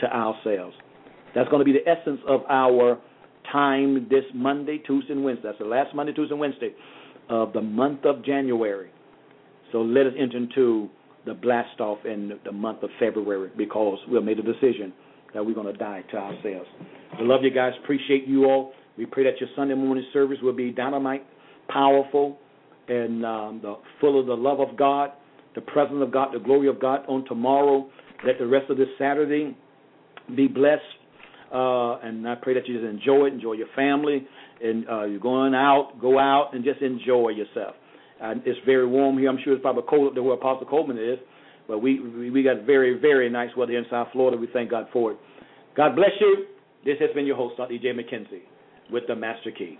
C: to ourselves. That's going to be the essence of our time this Monday, Tuesday, and Wednesday. That's the last Monday, Tuesday, and Wednesday of the month of January. So let us enter into the blast off in the month of February because we have made a decision that we're going to die to ourselves. I love you guys. Appreciate you all. We pray that your Sunday morning service will be dynamite, powerful, and um, the, full of the love of God, the presence of God, the glory of God on tomorrow. Let the rest of this Saturday be blessed. Uh, and I pray that you just enjoy it, enjoy your family, and uh, you're going out, go out and just enjoy yourself. Uh, it's very warm here. I'm sure it's probably cold up there where Apostle Coleman is, but we we, we got very very nice weather in South Florida. We thank God for it. God bless you. This has been your host, Dr. E.J. McKenzie, with the Master Key.